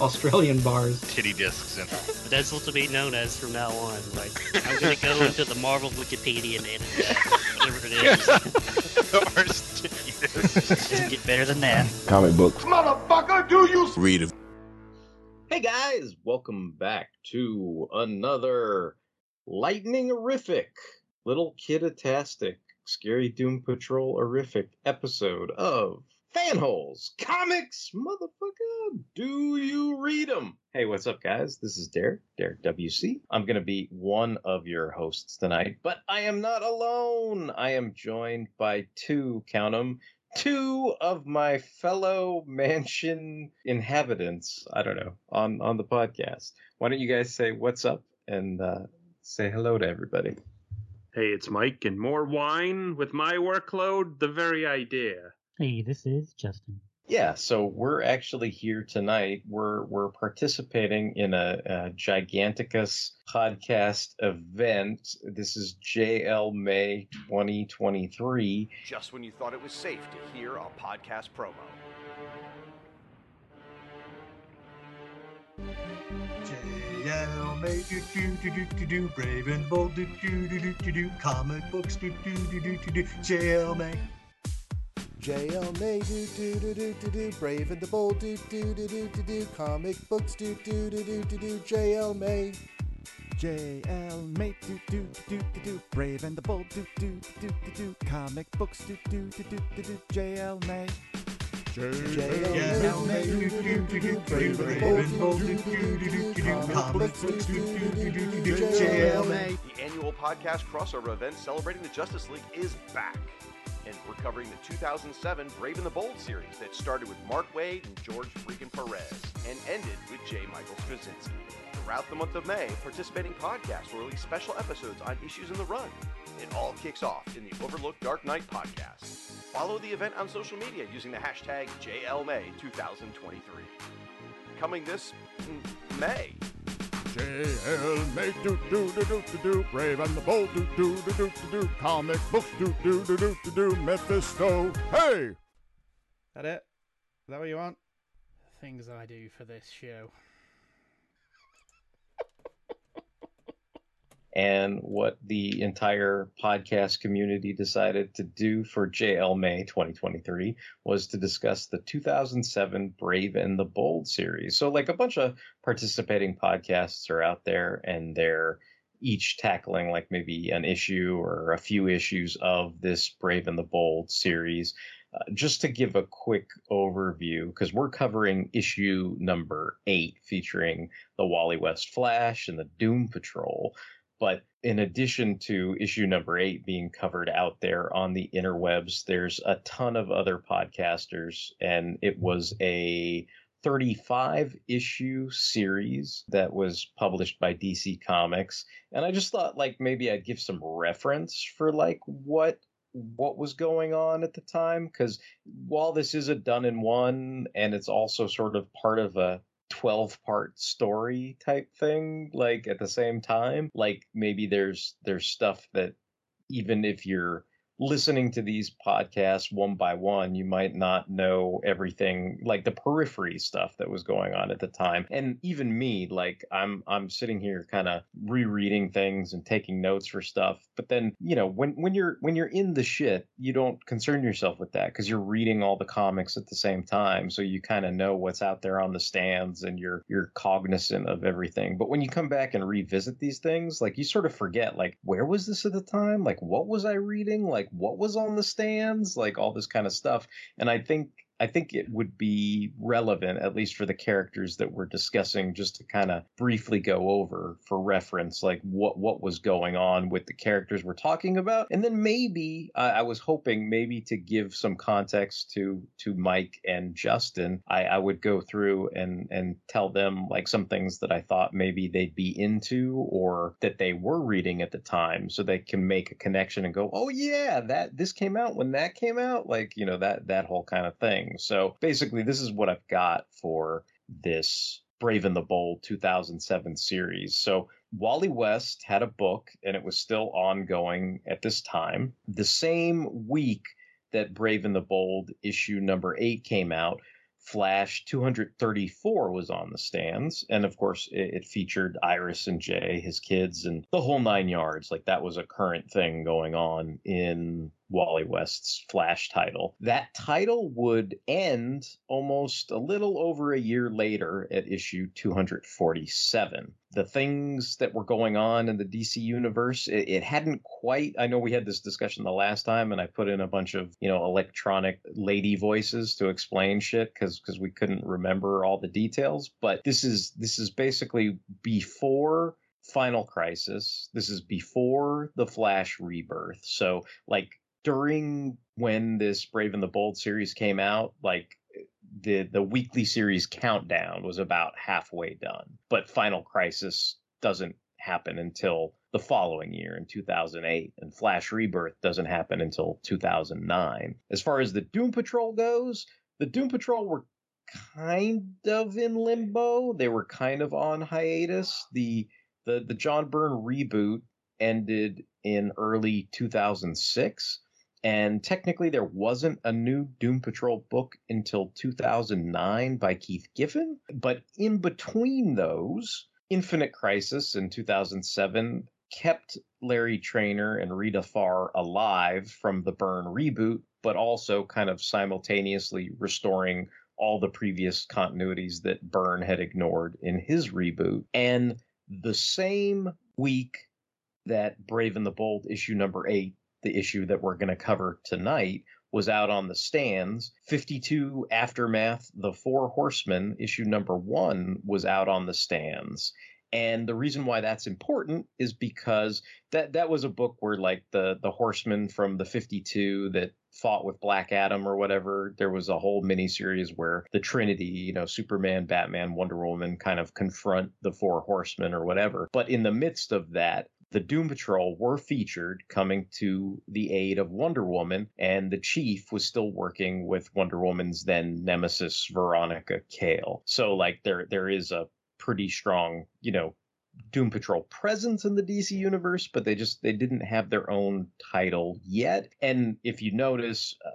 Australian bars. Titty discs and But that's what to be known as from now on. Like, I'm going to go into the Marvel Wikipedia and edit that. Whatever it is. Doesn't get better than that. Comic books. Motherfucker, do you Read them. Hey guys, welcome back to another lightning horrific, little kidatastic, scary Doom Patrol horrific episode of Fanholes Comics. Motherfucker, do you read them? Hey, what's up, guys? This is Derek, Derek WC. I'm gonna be one of your hosts tonight, but I am not alone. I am joined by two, count 'em, two of my fellow mansion inhabitants i don't know on on the podcast why don't you guys say what's up and uh, say hello to everybody Hey, it's Mike, and more wine with my workload, the very idea. Hey, this is Justin. yeah so we're actually here tonight we're we're participating in a, a giganticus podcast event this is jl may 2023 Just when you thought it was safe to hear a podcast promo. JL May do do do do do do brave and bold do do do do do do comic books do do do do do do JL May JL May do do do do do do Brave and the Bold do do do do do do Comic books do do do do do do JL May JL May do do do do do Brave and the Bold do do do do do Comic books do do do do do do JL May JL May do do do do Brave and the Bold do do do do do Comic books do do do do do do JL May The annual podcast crossover event celebrating the Justice League is back. And we're covering the 2007 Brave and the Bold series that started with Mark Waid and George freaking Perez and ended with J. Michael Straczynski. Throughout the month of May, participating podcasts will release special episodes on issues in the run. It all kicks off in the Overlooked Dark Knight podcast. Follow the event on social media using the hashtag JLMay2023. Coming this May. JL May do do do do do do Brave and the Bold do do do do do do Comic books do do do do do do Mephisto Hey! That it? Is that what you want? Things I do for this show. And what the entire podcast community decided to do for JL May 2023 was to discuss the 2007 Brave and the Bold series. So, like a bunch of participating podcasts are out there, and they're each tackling like maybe an issue or a few issues of this Brave and the Bold series. Uh, just to give a quick overview, because we're covering issue number eight, featuring the Wally West Flash and the Doom Patrol. But in addition to issue number eight being covered out there on the interwebs, there's a ton of other podcasters, and it was a 35 issue series that was published by DC Comics. And I just thought like maybe I'd give some reference for like what what was going on at the time because while this is a done in one and it's also sort of part of a 12 part story type thing like at the same time like maybe there's there's stuff that even if you're listening to these podcasts one by one, you might not know everything, like the periphery stuff that was going on at the time. And even me, like I'm I'm sitting here kind of rereading things and taking notes for stuff. But then, you know, when when you're when you're in the shit, you don't concern yourself with that because you're reading all the comics at the same time. So you kind of know what's out there on the stands and you're you're cognizant of everything. But when you come back and revisit these things, like you sort of forget, like, where was this at the time? Like what was I reading? Like what was on the stands? Like all this kind of stuff. And I think I think it would be relevant, at least for the characters that we're discussing, just to kind of briefly go over for reference, like what what was going on with the characters we're talking about, and then maybe uh, I was hoping maybe to give some context to to Mike and Justin. I, I would go through and and tell them like some things that I thought maybe they'd be into or that they were reading at the time, so they can make a connection and go, oh yeah, that this came out when that came out, like you know that that whole kind of thing. So basically, this is what I've got for this Brave and the Bold 2007 series. So Wally West had a book and it was still ongoing at this time. The same week that Brave and the Bold issue number eight came out, Flash 234 was on the stands. And of course, it, it, featured Iris and Jay, his kids, and the whole nine yards. Like that was a current thing going on in Wally West's Flash title. That title would end almost a little over a year later at issue 247. The things that were going on in the DC universe, it, it, hadn't quite. I know we had this discussion the last time, and I put in a bunch of you know electronic lady voices to explain shit because because we couldn't remember all the details. But this is this is basically before Final Crisis. This is before the Flash rebirth. So like during when this Brave and the Bold series came out, like the the weekly series countdown was about halfway done. But Final Crisis doesn't happen until the following year in 2008 and Flash Rebirth doesn't happen until 2009. As far as the Doom Patrol goes, the Doom Patrol were kind of in limbo. They were kind of on hiatus. The the the John Byrne reboot ended in early 2006 and technically, there wasn't a new Doom Patrol book until 2009 by Keith Giffen. But in between those, Infinite Crisis in 2007 kept Larry Trainor and Rita Farr alive from the Byrne reboot, but also kind of simultaneously restoring all the previous continuities that Byrne had ignored in his reboot. And the same week that Brave and the Bold issue number eight the issue that we're going to cover tonight, was out on the stands. 52 Aftermath, The Four Horsemen, issue number one, was out on the stands. And the reason why that's important is because that that was a book where like the the horsemen from the 52 that fought with Black Adam or whatever, there was a whole miniseries where the Trinity, you know, Superman, Batman, Wonder Woman kind of confront the four horsemen or whatever. But in the midst of that, the Doom Patrol were featured coming to the aid of Wonder Woman, and the Chief was still working with Wonder Woman's then nemesis Veronica Cale. So like there there is a pretty strong, you know, Doom Patrol presence in the DC universe, but they just they didn't have their own title yet. And if you notice, uh,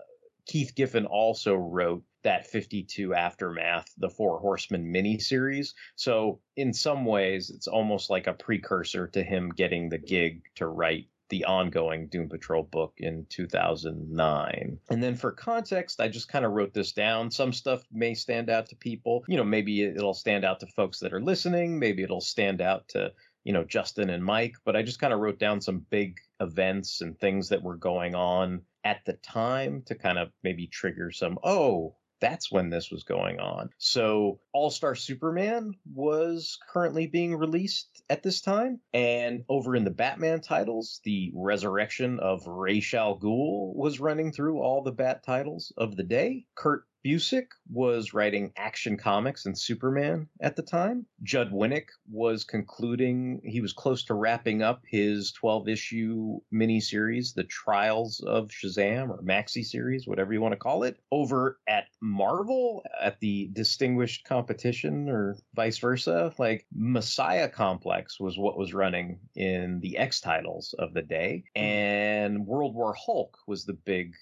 Keith Giffen also wrote that 52 aftermath the four horsemen miniseries. So in some ways it's almost like a precursor to him getting the gig to write the ongoing doom patrol book in 2009 and then for context i just kind of wrote this down. Some stuff may stand out to people. You know maybe it'll stand out to folks that are listening. Maybe it'll stand out to you know justin and mike. But i just kind of wrote down some big events and things that were going on at the time to kind of maybe trigger some oh that's when this was going on. So, All Star Superman was currently being released at this time. And over in the Batman titles, the resurrection of Ra's al Ghul was running through all the Bat titles of the day. Kurt Busiek was writing Action Comics and Superman at the time. Judd Winick was concluding, he was close to wrapping up his 12 issue miniseries, The Trials of Shazam, or Maxi series, whatever you want to call it, over at Marvel at the Distinguished Competition or vice versa. Like Messiah Complex was what was running in the X titles of the day, hmm. and World War Hulk was the big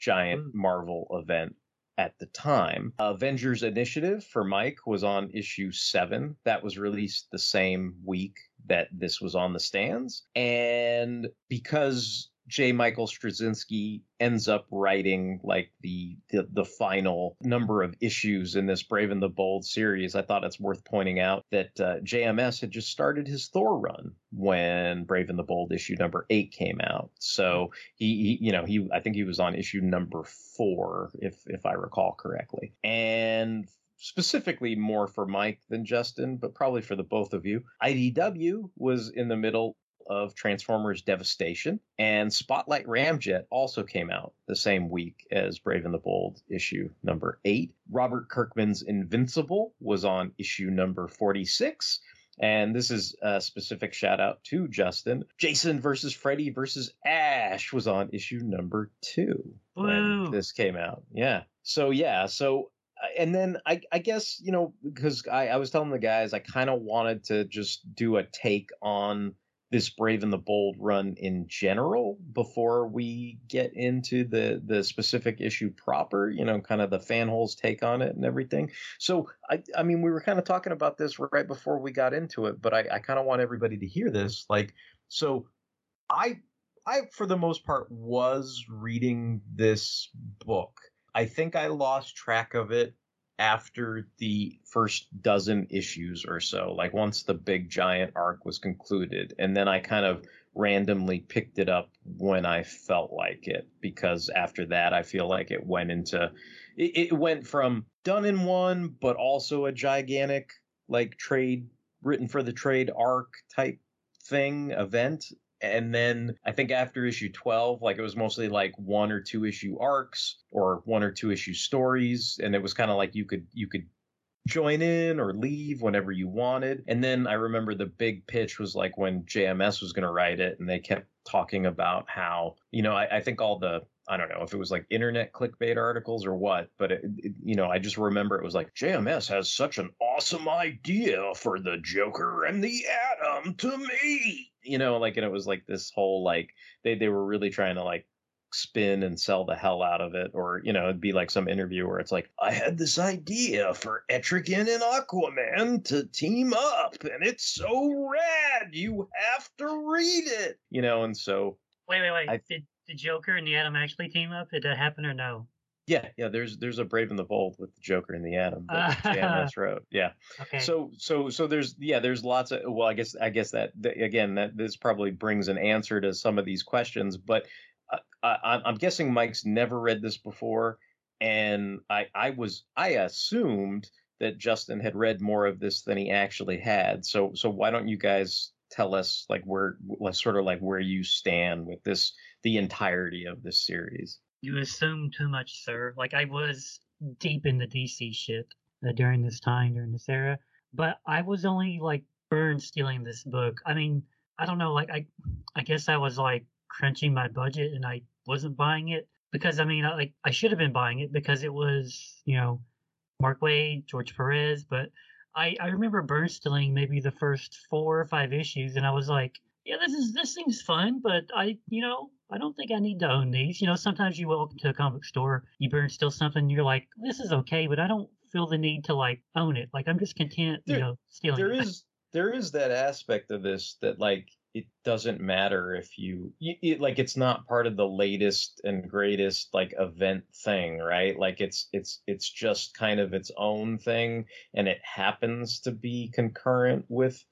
giant hmm. Marvel event at the time. Avengers Initiative for Mike was on issue seven. That was released the same week that this was on the stands. And because J. Michael Straczynski ends up writing like the, the the final number of issues in this Brave and the Bold series. I thought it's worth pointing out that uh, JMS had just started his Thor run when Brave and the Bold issue number eight came out. So he, he you know he I think he was on issue number four if if I recall correctly, and specifically more for Mike than Justin, but probably for the both of you. IDW was in the middle of Transformers Devastation, and Spotlight Ramjet also came out the same week as Brave and the Bold issue number 8. Robert Kirkman's Invincible was on issue number 46. And this is a specific shout out to Justin. Jason versus Freddy versus Ash was on issue number two when this came out. Yeah. So, yeah. So, uh, and then I, I guess, you know, because I, I was telling the guys, I kind of wanted to just do a take on this Brave and the Bold run in general before we get into the the specific issue proper, you know, kind of the fanholes take on it and everything. So I I mean we were kind of talking about this right before we got into it, but I, I kind of want everybody to hear this. Like so I I for the most part was reading this book. I think I lost track of it after the first dozen issues or so, like once the big giant arc was concluded. And then I kind of randomly picked it up when I felt like it, because after that, I feel like it went into, it, it went from done in one, but also a gigantic, like trade, written for the trade arc type thing event and then I think after issue 12, like it was mostly like one or two issue arcs or one or two issue stories. And it was kind of like you could, you could join in or leave whenever you wanted. And then I remember the big pitch was like when JMS was going to write it and they kept talking about how, you know, I, I think all the, I don't know if it was like internet clickbait articles or what, but it, it, you know, I just remember it was like JMS has such an awesome idea for the Joker and the Atom to me, you know, like, and it was like this whole like they they were really trying to like spin and sell the hell out of it, or you know, it'd be like some interview where it's like, I had this idea for Etrigan and Aquaman to team up, and it's so rad, you have to read it, you know, and so Wait, wait, wait. I- Did the Joker and the Atom actually team up? Did that happen or no? Yeah, yeah. There's there's a Brave and the Bold with the Joker and the Atom that JMS wrote. Yeah. Okay. So so so there's yeah there's lots of well I guess I guess that th- again that this probably brings an answer to some of these questions, but uh, I, I'm I'm guessing Mike's never read this before, and I I was I assumed that Justin had read more of this than he actually had. So so why don't you guys tell us like where sort of like where you stand with this the entirety of this series? You assume too much, sir. Like I was deep in the DC shit uh, during this time, during this era, but I was only like burn stealing this book. I mean, I don't know. Like I, I guess I was like crunching my budget and I wasn't buying it because I mean, I, like I should have been buying it because it was you know Mark Waid, George Perez, but I I remember burn stealing maybe the first four or five issues and I was like, yeah, this is this seems fun, but I you know I don't think I need to own these. You know, sometimes you walk into a comic store, you burn steal something, you're like, this is okay, but I don't feel the need to like own it. Like I'm just content, you know, stealing. there it. is there is that aspect of this that like it doesn't matter if you, you it, like it's not part of the latest and greatest like event thing right? Like it's it's it's just kind of its own thing and it happens to be concurrent with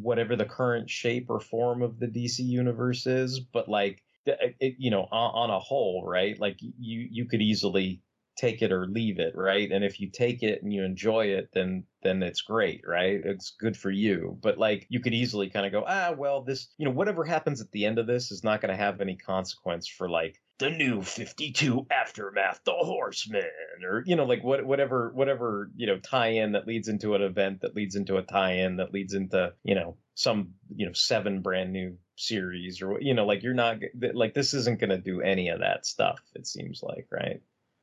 whatever the current shape or form of the DC universe is but like it, you know on, on a whole right? Like you you could easily take it or leave it, right? And if you take it and you enjoy it, then then it's great, right? It's good for you. But like you could easily kind of go, ah, well, this, you know, whatever happens at the end of this is not going to have any consequence for like the new 52 aftermath the horseman or you know like what whatever whatever you know tie-in that leads into an event that leads into a tie-in that leads into you know some you know seven brand new series or you know like you're not like this isn't going to do any of that stuff it seems like right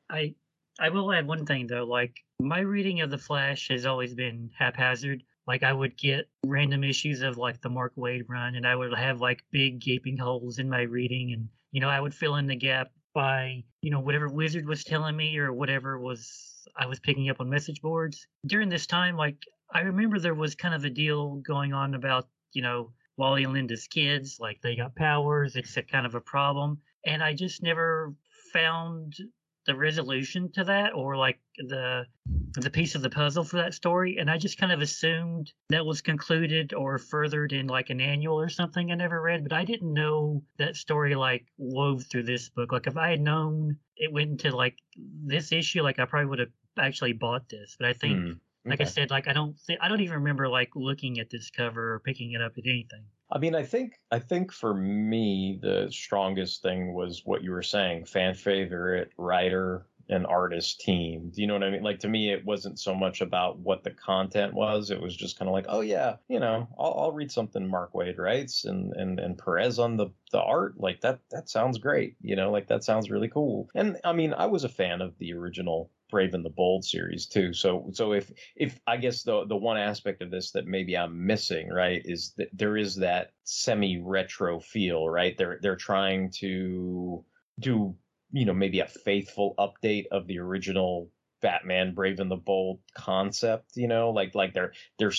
I I will add one thing though, like my reading of the Flash has always been haphazard. Like I would get random issues of like the Mark Waid run, and I would have like big gaping holes in my reading, and you know I would fill in the gap by you know whatever Wizard was telling me or whatever was I was picking up on message boards during this time. Like I remember there was kind of a deal going on about you know Wally and Linda's kids, like they got powers. It's a kind of a problem, and I just never found the resolution to that or like the the piece of the puzzle for that story and i just kind of assumed that was concluded or furthered in like an annual or something i never read but i didn't know that story like wove through this book. Like if i had known it went into like this issue like i probably would have actually bought this but i think Mm, like i said like i don't think i don't even remember like looking at this cover or picking it up at anything I mean, I think I think for me the strongest thing was what you were saying, fan favorite writer and artist team. Do you know what I mean? Like to me, it wasn't so much about what the content was. It was just kind of like, oh yeah, you know, I'll, I'll read something Mark Waid writes and and and Perez on the the art. Like that that sounds great. You know, like that sounds really cool. And I mean, I was a fan of the original Brave and the Bold series too. So so if if I guess the the one aspect of this that maybe I'm missing, right, is that there is that semi retro feel, right? They're they're trying to do you know maybe a faithful update of the original Batman Brave and the Bold concept, you know, like like they're they're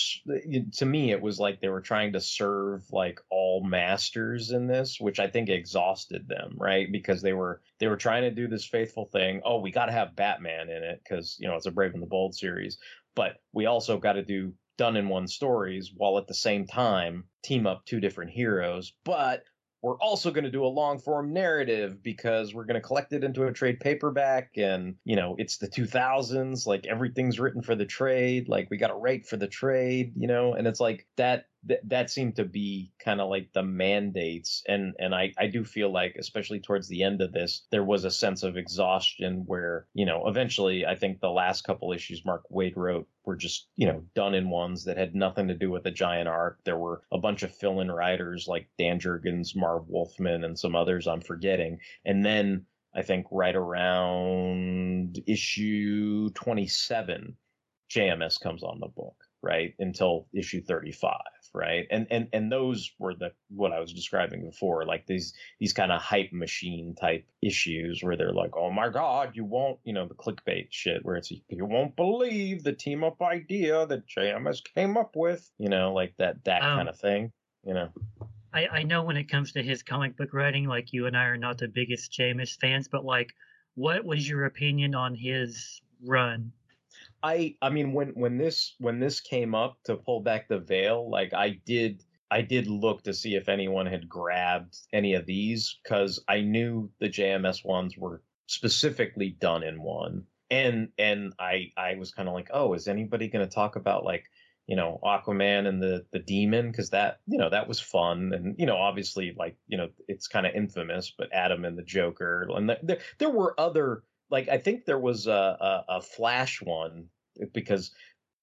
to me it was like they were trying to serve like all masters in this, which I think exhausted them, right? Because they were they were trying to do this faithful thing. Oh, we got to have Batman in it because you know it's a Brave and the Bold series, but we also got to do done in one stories while at the same time team up two different heroes, but we're also going to do a long form narrative because we're going to collect it into a trade paperback and you know it's the 2000s like everything's written for the trade like we got to write for the trade you know? And it's like that that, that seemed to be kind of like the mandates and and I, I do feel like especially towards the end of this there was a sense of exhaustion where you know eventually i think the last couple issues mark waid wrote were just you know done in ones that had nothing to do with the giant arc there were a bunch of fill-in writers like dan jurgens marv wolfman and some others i'm forgetting. And then i think right around issue 27 jms comes on the book right until issue 35 right? And and and those were the what i was describing before like these these kind of hype machine type issues where they're like oh my god you won't you know the clickbait shit where it's you won't believe the team up idea that jms came up with you know like that that Um, kind of thing you know? I, I know when it comes to his comic book writing, like you and I are not the biggest Jameis fans, but like, what was your opinion on his run? I I mean when when this when this came up to pull back the veil, like I did I did look to see if anyone had grabbed any of these because I knew the JMS ones were specifically done in one. And and I I was kind of like, oh, is anybody going to talk about like you know Aquaman and the the demon because that you know that was fun and you know obviously like you know it's kind of infamous but Atom and the Joker and the, there there were other like I think there was a, a, a Flash one because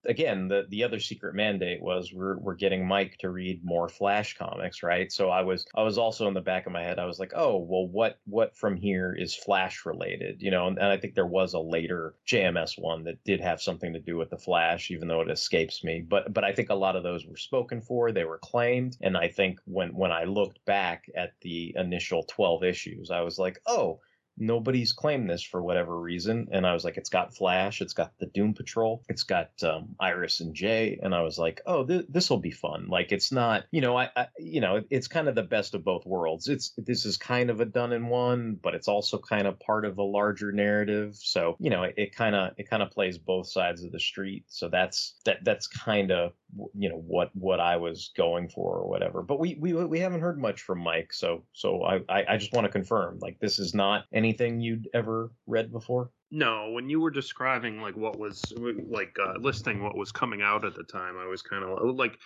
again the the other secret mandate was we're we're getting Mike to read more Flash comics, right? So I was I was also in the back of my head I was like, "Oh, well what what from here is Flash related?" You know, and, and I think there was a later JMS one that did have something to do with the Flash even though it escapes me. But but I think a lot of those were spoken for, they were claimed, and I think when when I looked back at the initial 12 issues, I was like, "Oh, nobody's claimed this for whatever reason. And i was like it's got flash it's got the doom patrol it's got um, iris and jay. And i was like oh th- this will be fun. Like it's not you know I, I you know it's kind of the best of both worlds. It's this is kind of a done in one but it's also kind of part of a larger narrative. So you know it kind of it kind of plays both sides of the street. So that's that that's kind of you know what what I was going for or whatever. But we we we haven't heard much from Mike, so so I I, just want to confirm like this is not anything you'd ever read before. No, when you were describing like what was like uh, listing what was coming out at the time, I was kind of like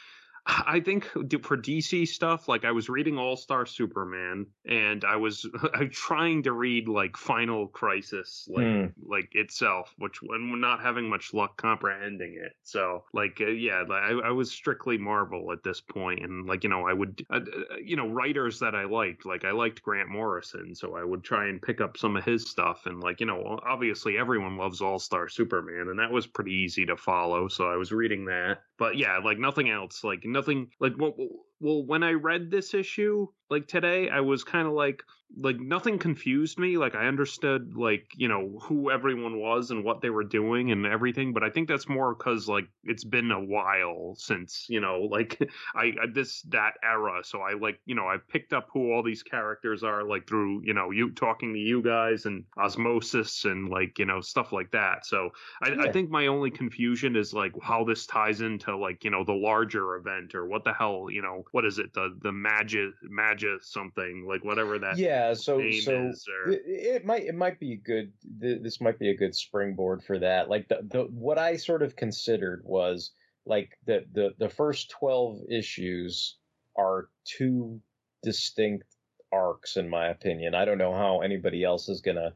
I think for DC stuff, like I was reading All Star Superman, and I was I'm trying to read like Final Crisis, like Hmm. like itself, which and we're not having much luck comprehending it. So like uh, yeah, like, I, I was strictly Marvel at this point, and like you know I would uh, uh, you know writers that I liked, like I liked Grant Morrison, so I would try and pick up some of his stuff, and like you know obviously everyone loves All Star Superman, and that was pretty easy to follow, so I was reading that. But yeah, like nothing else, like nothing like well, well when I read this issue like today, I was kind of like like nothing confused me. Like I understood like you know who everyone was and what they were doing and everything. But I think that's more because like it's been a while since you know like I, this that era. So I like you know I picked up who all these characters are like through you know you talking to you guys and osmosis and like you know stuff like that. So I, I think my only confusion is like how this ties into like you know the larger event or what the hell you know what is it the the magia magia something like whatever that yeah so so or it, it might it might be a good th- this might be a good springboard for that. Like the, the what i sort of considered was like the the the first 12 issues are two distinct arcs in my opinion. I don't know how anybody else is gonna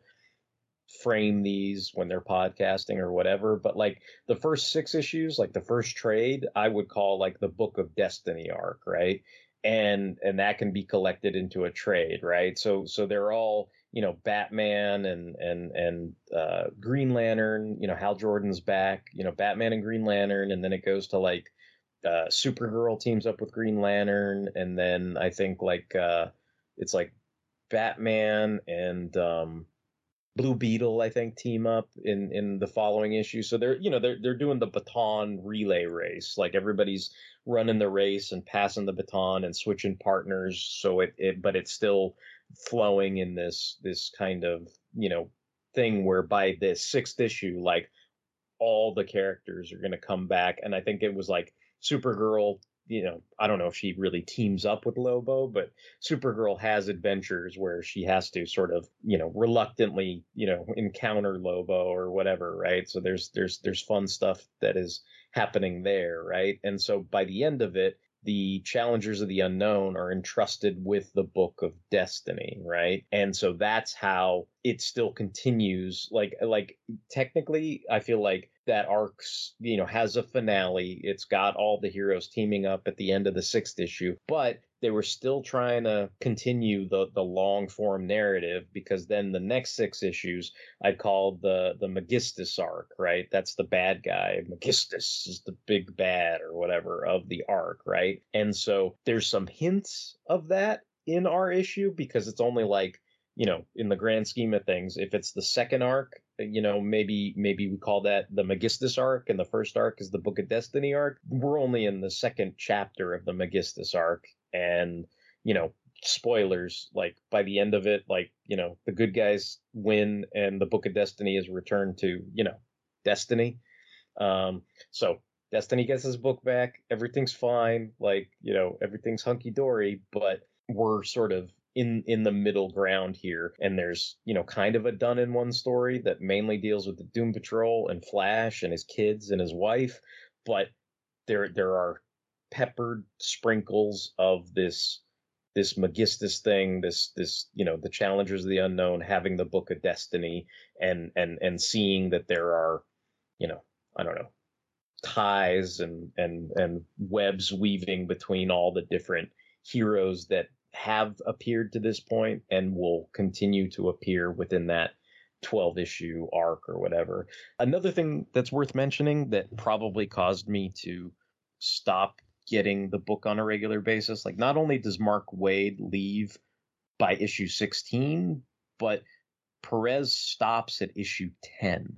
frame these when they're podcasting or whatever but like the first six issues like the first trade i would call like the book of destiny arc right and and that can be collected into a trade right? So so they're all you know batman and and and uh green lantern you know hal jordan's back you know batman and green lantern and then it goes to like uh supergirl teams up with green lantern and then i think like uh it's like batman and um Blue Beetle, I think, team up in in the following issue. So they're you know they're they're doing the baton relay race. Like everybody's running the race and passing the baton and switching partners. So it, it but it's still flowing in this this kind of you know thing where by the sixth issue, like all the characters are going to come back. And I think it was like Supergirl. You know, I don't know if she really teams up with Lobo, but Supergirl has adventures where she has to sort of, you know, reluctantly, you know, encounter Lobo or whatever, right? So there's there's there's fun stuff that is happening there, right? And so by the end of it, the challengers of the unknown are entrusted with the book of destiny right and so that's how it still continues like like technically i feel like that arcs you know has a finale it's got all the heroes teaming up at the end of the sixth issue but they were still trying to continue the the long form narrative because then the next six issues I'd call the the Megistus arc, right? That's the bad guy. Megistus is the big bad or whatever of the arc, right? And so there's some hints of that in our issue because it's only like you know in the grand scheme of things if it's the second arc you know maybe maybe we call that the Megistus arc and the first arc is the Book of Destiny arc. We're only in the second chapter of the Megistus arc and you know spoilers like by the end of it like you know the good guys win and the book of destiny is returned to you know destiny. Um so destiny gets his book back. Everything's fine. Like you know everything's hunky-dory but we're sort of in in the middle ground here. And there's you know kind of a done in one story that mainly deals with the doom patrol and flash and his kids and his wife. But there there are peppered sprinkles of this this Megistus thing, this this you know the challengers of the unknown having the book of destiny and and and seeing that there are you know I don't know ties and and and webs weaving between all the different heroes that have appeared to this point and will continue to appear within that 12 issue arc or whatever. Another thing that's worth mentioning that probably caused me to stop getting the book on a regular basis. Like, not only does Mark Waid leave by issue 16, but Perez stops at issue 10.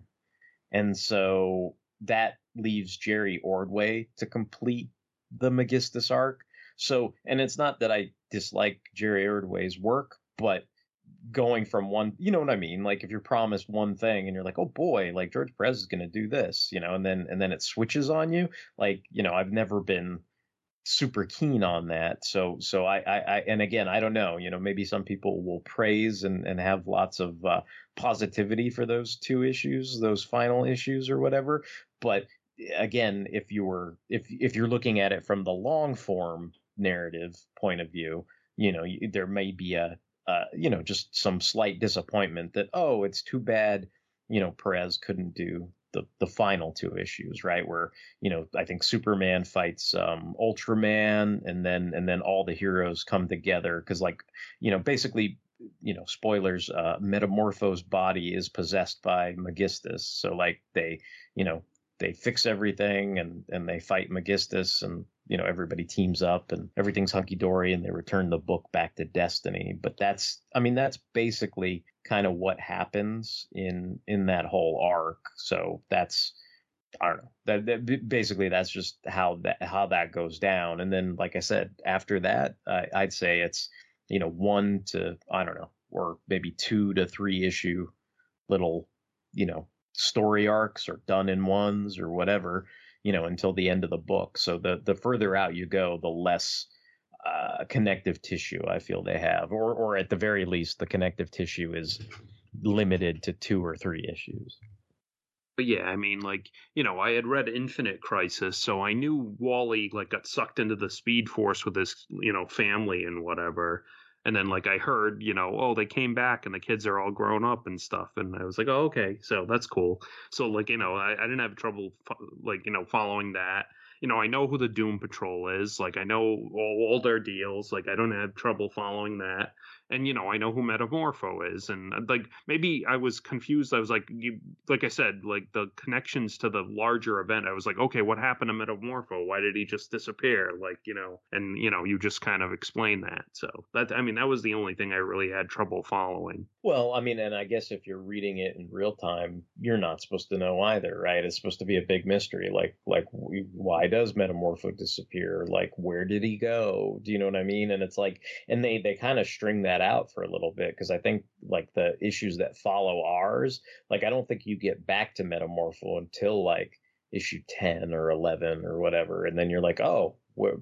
And so that leaves Jerry Ordway to complete the Megistus arc. So, and it's not that I dislike Jerry Ordway's work, but going from one you know what i mean? Like if you're promised one thing and you're like oh boy like george perez is going to do this you know and then and then it switches on you like you know i've never been super keen on that. So so i i, I and again i don't know you know maybe some people will praise and and have lots of uh, positivity for those two issues those final issues or whatever but again if you were if if you're looking at it from the long form narrative point of view you know there may be a uh, you know just some slight disappointment that oh it's too bad you know perez couldn't do the the final two issues right? Where you know i think superman fights um ultraman and then and then all the heroes come together because like you know basically you know spoilers uh metamorpho's body is possessed by megistus. So like they you know they fix everything and and they fight megistus and you know everybody teams up and everything's hunky dory and they return the book back to destiny. But that's i mean that's basically kind of what happens in in that whole arc. So that's i don't know. That, that basically that's just how that how that goes down. And then like i said after that i'd say it's you know one to i don't know or maybe two to three issue little you know story arcs or done in ones or whatever you know until the end of the book so the the further out you go the less uh, connective tissue i feel they have or or at the very least the connective tissue is limited to two or three issues but yeah, I mean, like you know, I had read Infinite Crisis, so I knew Wally like got sucked into the Speed Force with his you know family and whatever. And then like I heard, you know, oh they came back and the kids are all grown up and stuff, and I was like, oh okay, so that's cool. So like you know, I, I didn't have trouble like you know following that. You know, I know who the Doom Patrol is. Like I know all, all their deals. Like I don't have trouble following that and you know i know who metamorpho is and uh, like maybe i was confused i was like you like i said like the connections to the larger event i was like okay what happened to metamorpho why did he just disappear like you know and you know you just kind of explain that so that i mean that was the only thing i really had trouble following well i mean and i guess if you're reading it in real time you're not supposed to know either right it's supposed to be a big mystery like like why does metamorpho disappear like where did he go? Do you know what i mean? And it's like and they they kind of string that out for a little bit because I think like the issues that follow ours, like I don't think you get back to Metamorpho until like issue 10 or 11 or whatever and then you're like oh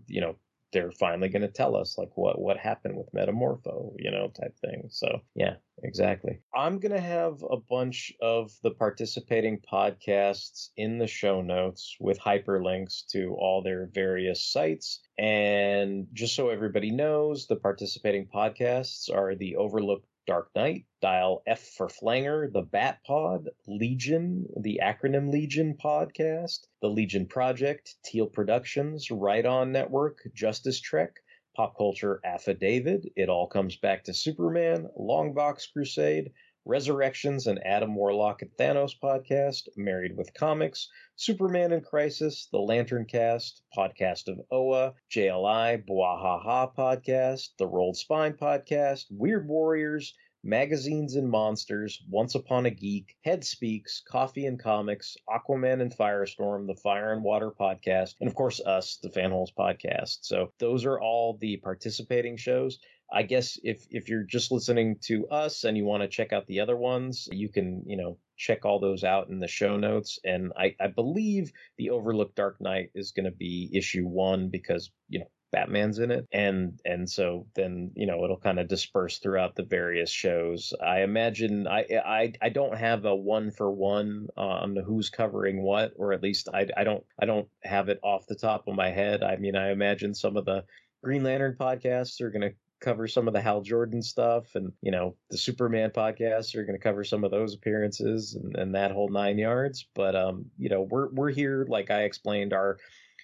you know they're finally going to tell us like what what happened with metamorpho you know type thing. So yeah exactly. I'm going to have a bunch of the participating podcasts in the show notes with hyperlinks to all their various sites. And just so everybody knows the participating podcasts are the overlook Dark Knight, dial F for Flanger, the Bat Pod, Legion, the acronym Legion podcast, the Legion Project, Teal Productions, Wright On Network, Justice Trek, Pop Culture Affidavit, It All Comes Back to Superman, Longbox Crusade, Resurrections and Adam Warlock and Thanos podcast, Married with Comics, Superman in Crisis, The Lantern Cast, Podcast of Oa, JLI, Bwahaha podcast, The Rolled Spine podcast, Weird Warriors, Magazines and Monsters, Once Upon a Geek, Head Speaks, Coffee and Comics, Aquaman and Firestorm, the Fire and Water podcast, and of course us, the Fanholes podcast. So those are all the participating shows. I guess if if you're just listening to us and you want to check out the other ones, you can you know check all those out in the show notes. And I, I believe the Overlook Dark Knight is going to be issue one because you know Batman's in it, and and so then you know it'll kind of disperse throughout the various shows. I imagine I I I don't have a one for one on who's covering what, or at least I I don't I don't have it off the top of my head. I mean I imagine some of the Green Lantern podcasts are going to cover some of the Hal Jordan stuff, and you know the Superman podcasts are going to cover some of those appearances and, and that whole nine yards. But um, you know we're we're here, like I explained, our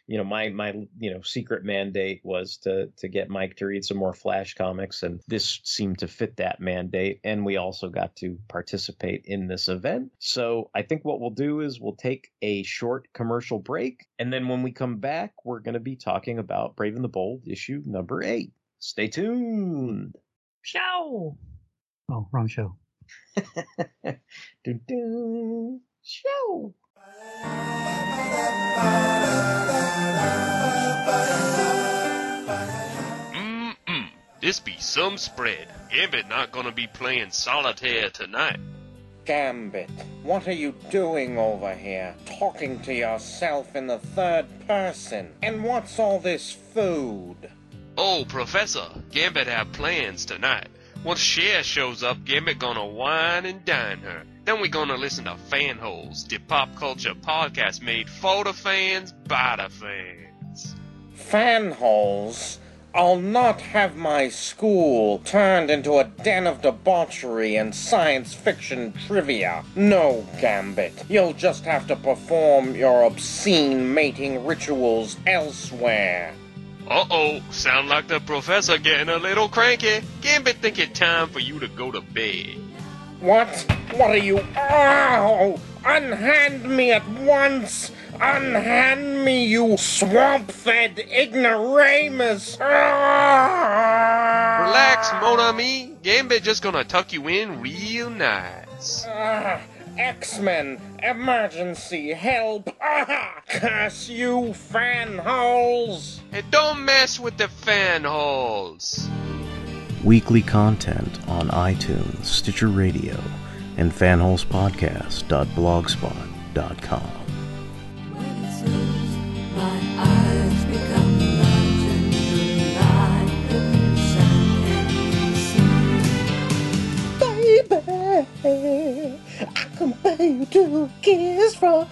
you know my my you know secret mandate was to to get Mike to read some more Flash comics, and this seemed to fit that mandate. And we also got to participate in this event. So I think what we'll do is we'll take a short commercial break, and then when we come back, we're going to be talking about Brave and the Bold issue number eight. Stay tuned. Show. Oh, wrong show. dun, dun. Show. This be some spread. Gambit not gonna be playing solitaire tonight. Gambit, what are you doing over here? Talking to yourself in the third person. And what's all this food? Oh, Professor, Gambit have plans tonight. Once Cher shows up, Gambit gonna wine and dine her. Then we gonna listen to Fan Holes, the pop culture podcast made for the fans by the fans. Fan holes? I'll not have my school turned into a den of debauchery and science fiction trivia. No, Gambit. You'll just have to perform your obscene mating rituals elsewhere. Uh oh, sound like the professor getting a little cranky. Gambit think it time for you to go to bed. What? What are you? Ow! Unhand me at once! Unhand me, you swamp-fed ignoramus! Relax, mon ami. Gambit just gonna tuck you in real nice. Ah, X-Men, emergency help! Ah, curse you, fan holes! Hey, don't mess with the fan holes. Weekly content on iTunes, Stitcher Radio, and fanholespodcast.blogspot.com. I compare you to a kiss from.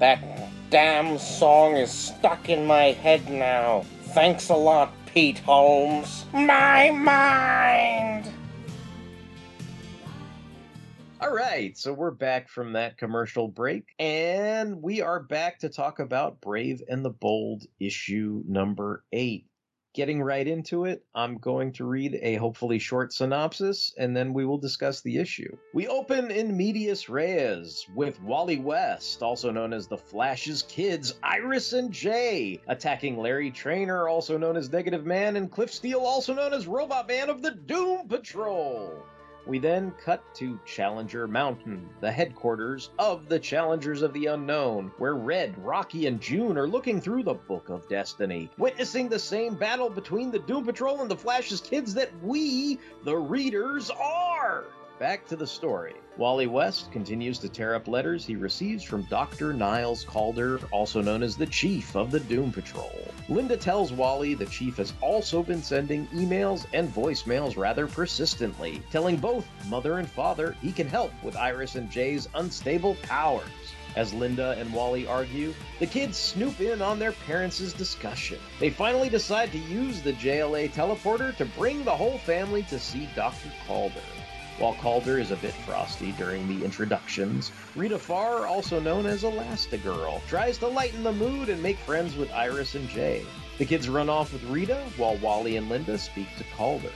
That damn song is stuck in my head now. Thanks a lot, Pete Holmes. My mind! All right, so we're back from that commercial break, and we are back to talk about Brave and the Bold issue number eight. Getting right into it, I'm going to read a hopefully short synopsis, and then we will discuss the issue. We open in medias res with Wally West, also known as the Flash's kids, Iris and Jay, attacking Larry Trainor, also known as Negative Man, and Cliff Steele, also known as Robot Man of the Doom Patrol. We then cut to Challenger Mountain, the headquarters of the Challengers of the Unknown, where Red, Rocky, and June are looking through the Book of Destiny, witnessing the same battle between the Doom Patrol and the Flash's kids that we, the readers, are. Back to the story. Wally West continues to tear up letters he receives from Dr. Niles Calder, also known as the Chief of the Doom Patrol. Linda tells Wally the Chief has also been sending emails and voicemails rather persistently, telling both mother and father he can help with Iris and Jay's unstable powers. As Linda and Wally argue, the kids snoop in on their parents' discussion. They finally decide to use the JLA teleporter to bring the whole family to see Dr. Calder. While Calder is a bit frosty during the introductions, Rita Farr, also known as Elastigirl, tries to lighten the mood and make friends with Iris and Jay. The kids run off with Rita, while Wally and Linda speak to Calder.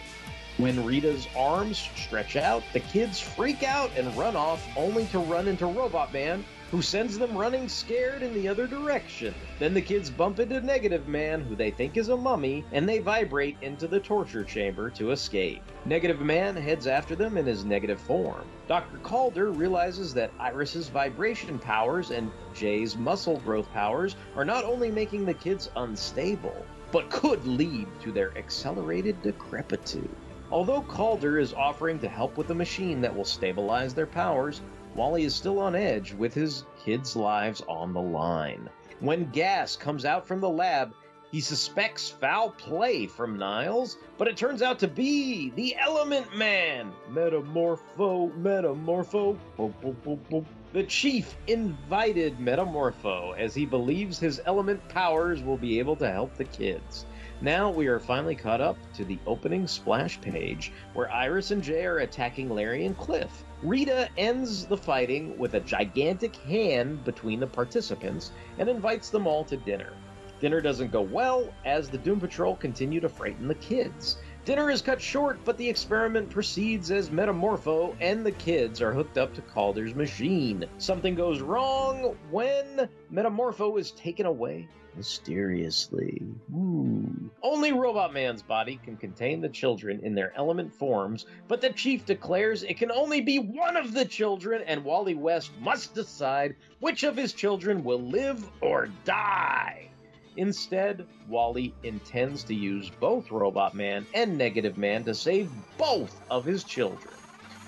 When Rita's arms stretch out, the kids freak out and run off, only to run into Robot Man, who sends them running scared in the other direction. Then the kids bump into Negative Man, who they think is a mummy, and they vibrate into the torture chamber to escape. Negative Man heads after them in his negative form. Dr. Calder realizes that Iris's vibration powers and Jay's muscle growth powers are not only making the kids unstable, but could lead to their accelerated decrepitude. Although Calder is offering to help with a machine that will stabilize their powers, Wally is still on edge with his kids' lives on the line. When gas comes out from the lab, he suspects foul play from Niles, but it turns out to be the Element Man. Metamorpho, Metamorpho. Boop, boop, boop, boop. The chief invited Metamorpho as he believes his element powers will be able to help the kids. Now we are finally caught up to the opening splash page where Iris and Jay are attacking Larry and Cliff. Rita ends the fighting with a gigantic hand between the participants and invites them all to dinner. Dinner doesn't go well as the Doom Patrol continue to frighten the kids. Dinner is cut short, but the experiment proceeds as Metamorpho and the kids are hooked up to Calder's machine. Something goes wrong when Metamorpho is taken away mysteriously. Ooh. Only Robot Man's body can contain the children in their element forms, but the chief declares it can only be one of the children, and Wally West must decide which of his children will live or die. Instead, Wally intends to use both Robot Man and Negative Man to save both of his children.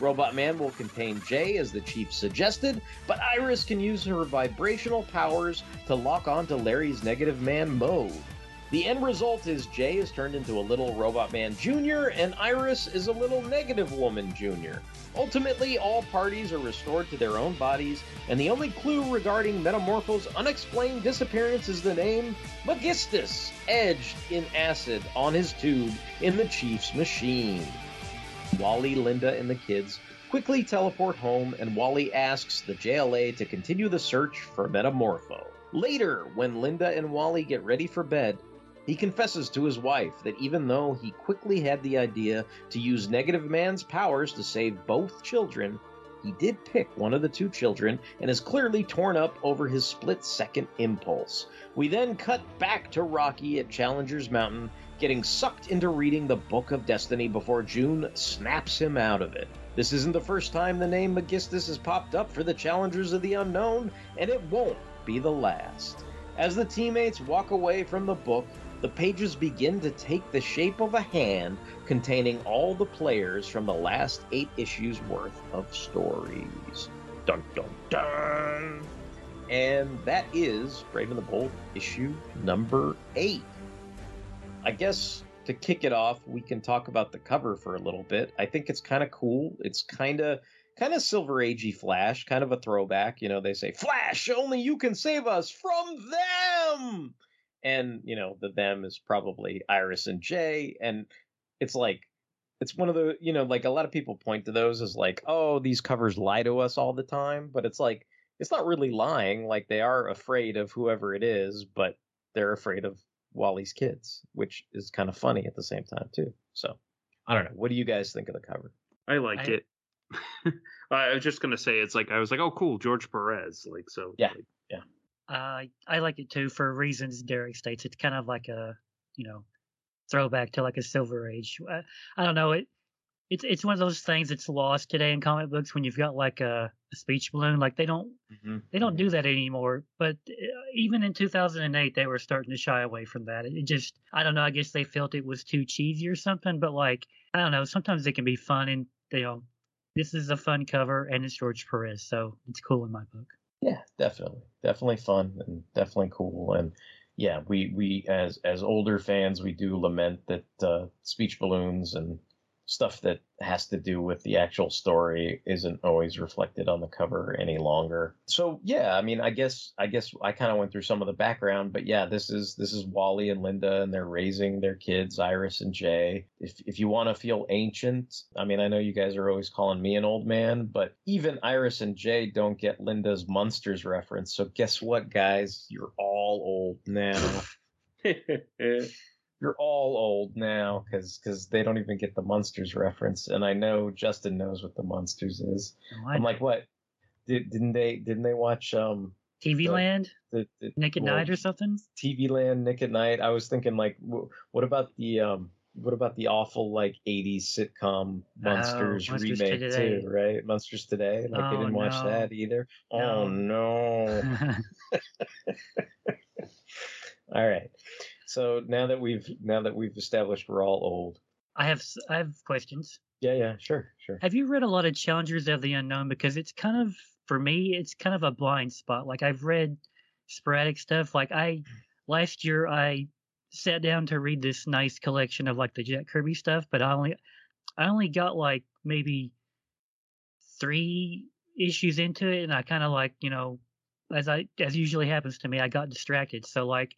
Robot Man will contain Jay as the chief suggested, but Iris can use her vibrational powers to lock onto Larry's Negative Man mode. The end result is Jay is turned into a little Robot Man Jr., and Iris is a little Negative Woman Jr. Ultimately, all parties are restored to their own bodies, and the only clue regarding Metamorpho's unexplained disappearance is the name Megistus, edged in acid on his tube in the Chief's machine. Wally, Linda, and the kids quickly teleport home, and Wally asks the JLA to continue the search for Metamorpho. Later, when Linda and Wally get ready for bed, he confesses to his wife that even though he quickly had the idea to use Negative Man's powers to save both children, he did pick one of the two children and is clearly torn up over his split second impulse. We then cut back to Rocky at Challenger's Mountain, getting sucked into reading the Book of Destiny before June snaps him out of it. This isn't the first time the name Megistus has popped up for the Challengers of the Unknown, and it won't be the last. As the teammates walk away from the book, the pages begin to take the shape of a hand containing all the players from the last eight issues worth of stories. Dun dun dun! And that is Brave and the Bold issue number eight. I guess to kick it off, we can talk about the cover for a little bit. I think it's kind of cool. It's kind of kind of silver agey flash kind of a throwback you know they say flash only you can save us from them and you know the them is probably iris and jay and it's like it's one of the you know like a lot of people point to those as like oh these covers lie to us all the time but it's like it's not really lying like they are afraid of whoever it is but they're afraid of wally's kids which is kind of funny at the same time too so i don't know what do you guys think of the cover I like I- it. I was just gonna say it's like I was like, oh, cool, George Perez. Like so. Yeah. like, yeah. Uh, I like it too for reasons Derek states. It's kind of like a, you know, throwback to like a Silver Age. Uh, I don't know. It it's it's one of those things that's lost today in comic books when you've got like a, a speech balloon. Like they don't they don't do that anymore. But uh, even in 2008, they were starting to shy away from that. It just I don't know. I guess they felt it was too cheesy or something. But like I don't know. Sometimes it can be fun and you know. This is a fun cover, and it's George Perez, so it's cool in my book. Yeah, definitely, definitely fun and definitely cool. And yeah, we we as as older fans, we do lament that uh, speech balloons and stuff that has to do with the actual story isn't always reflected on the cover any longer. So yeah, I mean, I guess I guess I kind of went through some of the background, but yeah, this is this is Wally and Linda, and they're raising their kids, Iris and Jay. If if you want to feel ancient, I mean, I know you guys are always calling me an old man, but even Iris and Jay don't get Linda's Munsters reference. So guess what, guys? You're all old now. You're all old now because because they don't even get the Munsters reference, and I know Justin knows what the Munsters is. I'm like, what? Did, didn't they didn't they watch um TV the- Land, the, the Naked well, Night or something? TV Land, Nick at Night? I was thinking like, wh- what about the um what about the awful like 80s sitcom Munsters Oh, Munsters remake Today. too, right? Munsters Today, like they Oh, didn't watch no. that either. Oh no. all right. So now that we've now that we've established we're all old. I have I have questions. Yeah, yeah, sure, sure. Have you read a lot of Challengers of the Unknown? Because it's kind of for me, it's kind of a blind spot. Like I've read sporadic stuff. Like I last year I sat down to read this nice collection of like the Jack Kirby stuff, but I only I only got like maybe three issues into it, and I kind of like you know, as I as usually happens to me, I got distracted. So like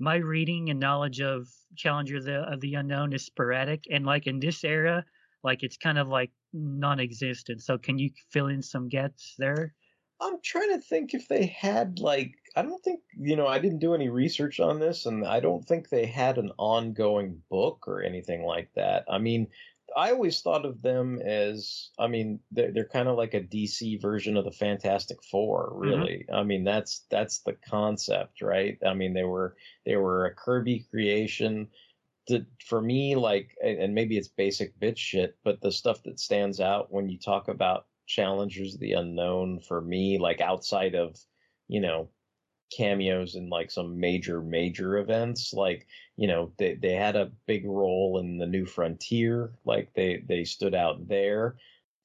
my reading and knowledge of Challenger of the, of the Unknown is sporadic, and like in this era, like it's kind of like non-existent. So can you fill in some gaps there? I'm trying to think if they had like I don't think you know I didn't do any research on this and I don't think they had an ongoing book or anything like that. I mean, I always thought of them as I mean they're, they're kind of like a DC version of the Fantastic Four, mm-hmm. really. I mean that's that's the concept, right? I mean they were they were a Kirby creation. For me, like, and and maybe it's basic bitch shit, but the stuff that stands out when you talk about challengers of the unknown for me, like outside of, you know, cameos in like some major major events like you know they they had a big role in the new frontier like they they stood out there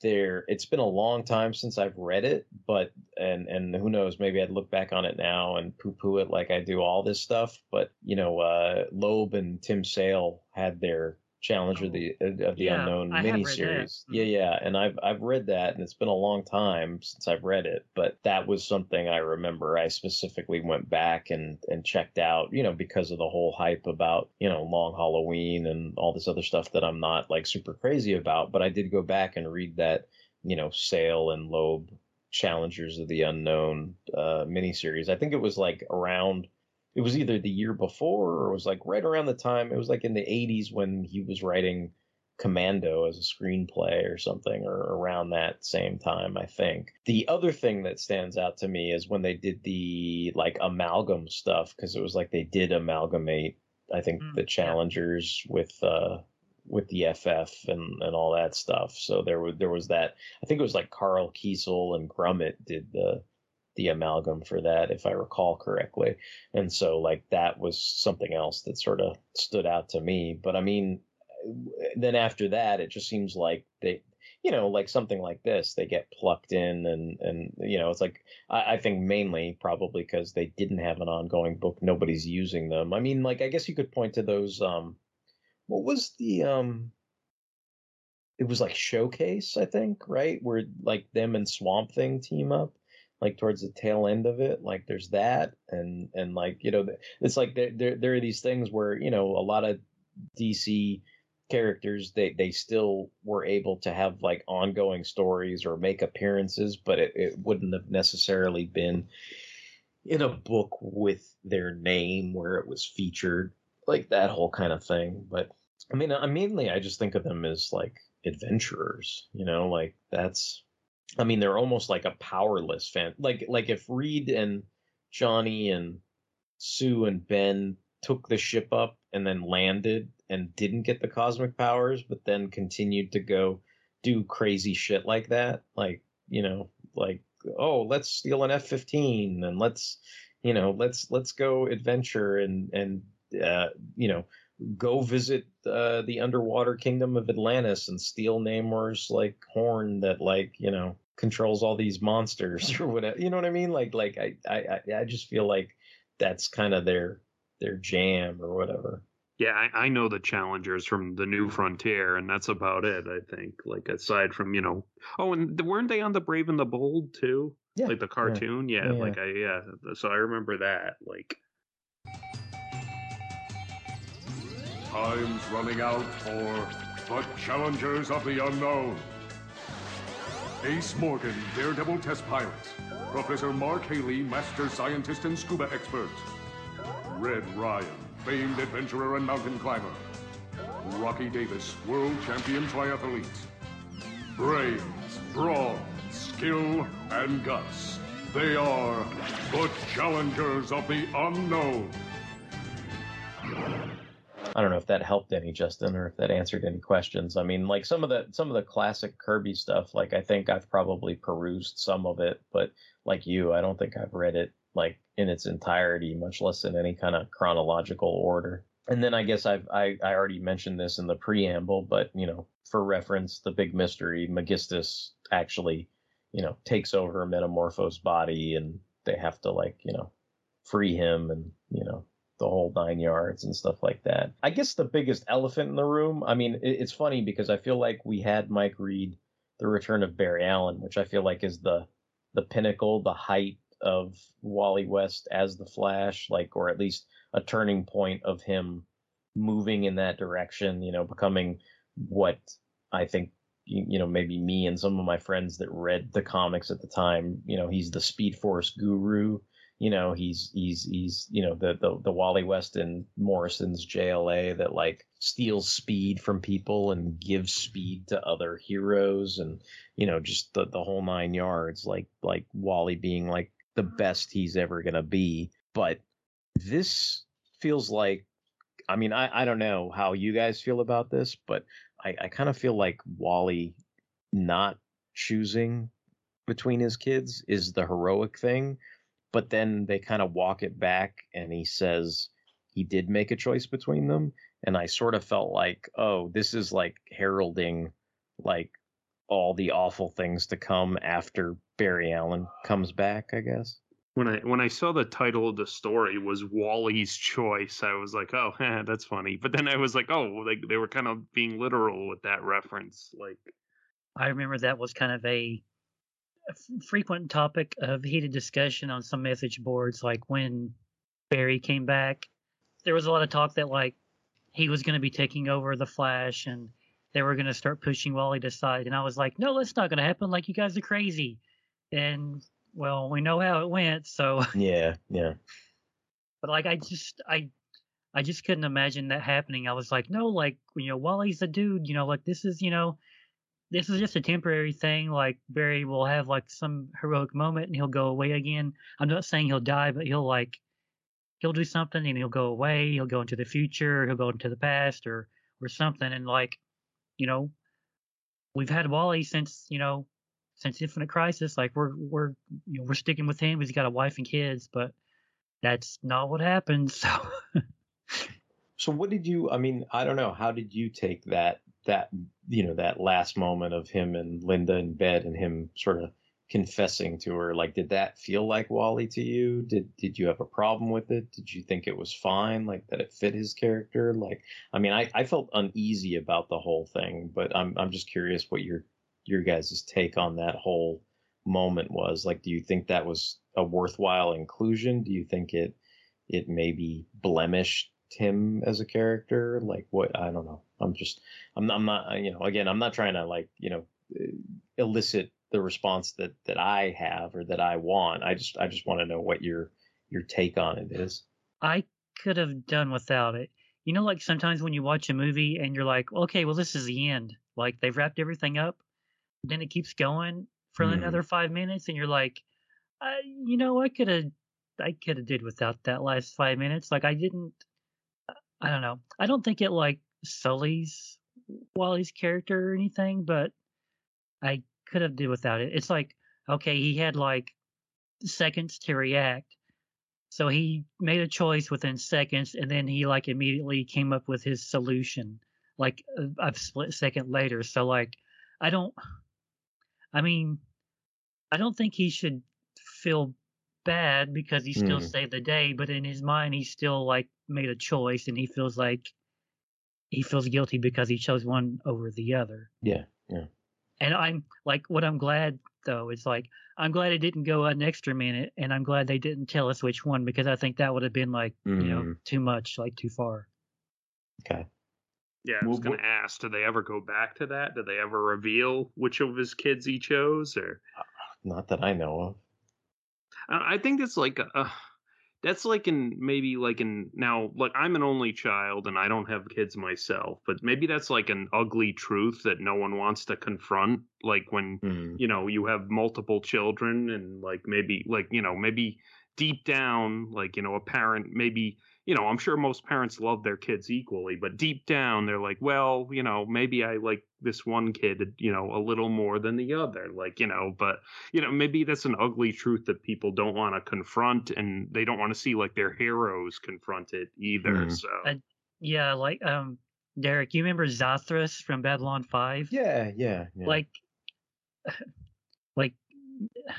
there it's been a long time since I've read it, but and and who knows, maybe I'd look back on it now and poo poo it like I do all this stuff. But you know, uh Loeb and Tim Sale had their Challenge of the of the Yeah, Unknown I have read that. miniseries. Yeah, yeah, and I've I've read that, and it's been a long time since I've read it, but that was something I remember. I specifically went back and and checked out, you know, because of the whole hype about you know Long Halloween and all this other stuff that I'm not like super crazy about. But I did go back and read that, you know, Sale and Loeb Challengers of the Unknown uh, miniseries. I think it was like around it was either the year before or it was like right around the time it was like in the 80s when he was writing commando as a screenplay or something or around that same time i think. The other thing that stands out to me is when they did the like amalgam stuff because it was like they did amalgamate i think the challengers with uh with the ff and and all that stuff. So there was there was that i think it was like karl kesel and grummett did the the amalgam for that, if I recall correctly. And so, like, that was something else that sort of stood out to me. But I mean, then after that, it just seems like they, you know, like something like this, they get plucked in, and and you know, it's like I, I think mainly probably because they didn't have an ongoing book, nobody's using them. I mean, like, I guess you could point to those. um What was the um? It was like showcase, I think, right? Where like them and Swamp Thing team up like towards the tail end of it like there's that and and like you know it's like there there, there are these things where you know a lot of dc characters they they still were able to have like ongoing stories or make appearances but it, it wouldn't have necessarily been in a book with their name where it was featured like that whole kind of thing but i mean i mainly i just think of them as like adventurers you know like that's I mean, they're almost like a powerless fan. Like like if Reed and Johnny and Sue and Ben took the ship up and then landed and didn't get the cosmic powers, but then continued to go do crazy shit like that, like you know, like oh, let's steal an F fifteen and let's you know let's let's go adventure and and uh, you know go visit uh, the underwater kingdom of Atlantis and steal Namor's like horn that like you know controls all these monsters or whatever. You know what I mean? Like like I I I- just feel like that's kind of their their jam or whatever. Yeah, I, I know the challengers from the New Frontier, and that's about it. I think, like aside from you know, oh, and weren't they on the Brave and the Bold too? Yeah, like the cartoon. Yeah, Yeah, yeah. like I yeah. So I remember that. Like Time's running out for the Challengers of the Unknown. Ace Morgan, Daredevil test pilot. Professor Mark Haley, master scientist and scuba expert. Red Ryan, famed adventurer and mountain climber. Rocky Davis, world champion triathlete. Brains, brawn, skill, and guts. They are the Challengers of the Unknown. I don't know if that helped any, Justin, or if that answered any questions. I mean, like some of the some of the classic Kirby stuff, like I think I've probably perused some of it, but like you, I don't think I've read it like in its entirety, much less in any kind of chronological order. And then I guess I've I, I already mentioned this in the preamble, but you know, for reference, the big mystery, Megistus actually, you know, takes over Metamorpho's body and they have to like, you know, free him and, you know, the whole nine yards and stuff like that. I guess the biggest elephant in the room. I mean, it, it's funny because I feel like we had Mike read the Return of Barry Allen, which I feel like is the the pinnacle, the height of Wally West as the Flash, like, or at least a turning point of him moving in that direction. You know, becoming what I think. You know, maybe me and some of my friends that read the comics at the time, you know, he's the Speed Force guru you know he's he's he's you know the the, the Wally West and Morrison's JLA that like steals speed from people and gives speed to other heroes and you know just the the whole nine yards like like Wally being like the mm-hmm. best he's ever gonna be. But this feels like I mean I I don't know how you guys feel about this but I I kind of feel like Wally not choosing between his kids is the heroic thing but then they kind of walk it back and he says he did make a choice between them and I sort of felt like, oh, this is like heralding like all the awful things to come after Barry Allen comes back, I guess. When I when I saw the title of the story was Wally's Choice, I was like, oh, eh, that's funny. But then I was like, oh, like they were kind of being literal with that reference. Like, I remember that was kind of a, a f- frequent topic of heated discussion on some message boards. Like when Barry came back, there was a lot of talk that like he was going to be taking over the Flash and they were going to start pushing Wally to side. And I was like, no, that's not going to happen. Like you guys are crazy. And well, we know how it went. So, Yeah, yeah. but like I just I I just couldn't imagine that happening. I was like, no, like you know, Wally's a dude. You know, like this is you know, this is just a temporary thing. Like Barry will have like some heroic moment and he'll go away again. I'm not saying he'll die, but he'll like he'll do something and he'll go away. He'll go into the future. He'll go into the past or or something. And like, you know, we've had Wally since you know since Infinite Crisis. Like we're we're you know we're sticking with him. He's got a wife and kids, but that's not what happened. So. So what did you I mean, I don't know, how did you take that that you know, that last moment of him and Linda in bed and him sort of confessing to her? Like did that feel like Wally to you? Did did you have a problem with it? Did you think it was fine, like that it fit his character? Like I mean, I, I felt uneasy about the whole thing, but I'm I'm just curious what your your guys' take on that whole moment was. Like do you think that was a worthwhile inclusion? Do you think it it maybe blemished him as a character like what i don't know i'm just i'm, I'm not you know again i'm not trying to like you know uh, elicit the response that that i have or that i want i just i just want to know what your your take on it is I could have done without it. You know, like sometimes when you watch a movie and you're like, okay, well, this is the end. Like they've wrapped everything up. Then it keeps going for Mhm. another five minutes, and you're like, I, you know, I could have, I could have did without that last five minutes. Like I didn't. I don't know. I don't think it like sullies Wally's character or anything, but I could have did without it. It's like, okay, he had like seconds to react. So he made a choice within seconds, and then he like immediately came up with his solution, like a, a split second later. So like, I don't. I mean, I don't think he should feel bad because he still Mhm. saved the day, but in his mind, he still like made a choice, and he feels like he feels guilty because he chose one over the other. yeah yeah And I'm like, what I'm glad though is like, I'm glad it didn't go an extra minute, and I'm glad they didn't tell us which one because I think that would have been like, you know, Mhm. too much, like too far. okay yeah, I was Well, going to ask, did they ever go back to that? Did they ever reveal which of his kids he chose? Or not that i know of I I think that's like uh, that's like in maybe like in now like I'm an only child and I don't have kids myself, but maybe that's like an ugly truth that no one wants to confront. Like when Mhm. you know you have multiple children and like maybe like you know maybe deep down like you know a parent maybe you know i'm sure most parents love their kids equally but deep down they're like well you know maybe i like this one kid you know a little more than the other like you know but you know maybe that's an ugly truth that people don't want to confront and they don't want to see like their heroes confront it either Mhm. so Uh, yeah, like um, Derek, you remember Zathras from Babylon Five? yeah yeah, yeah. Like, like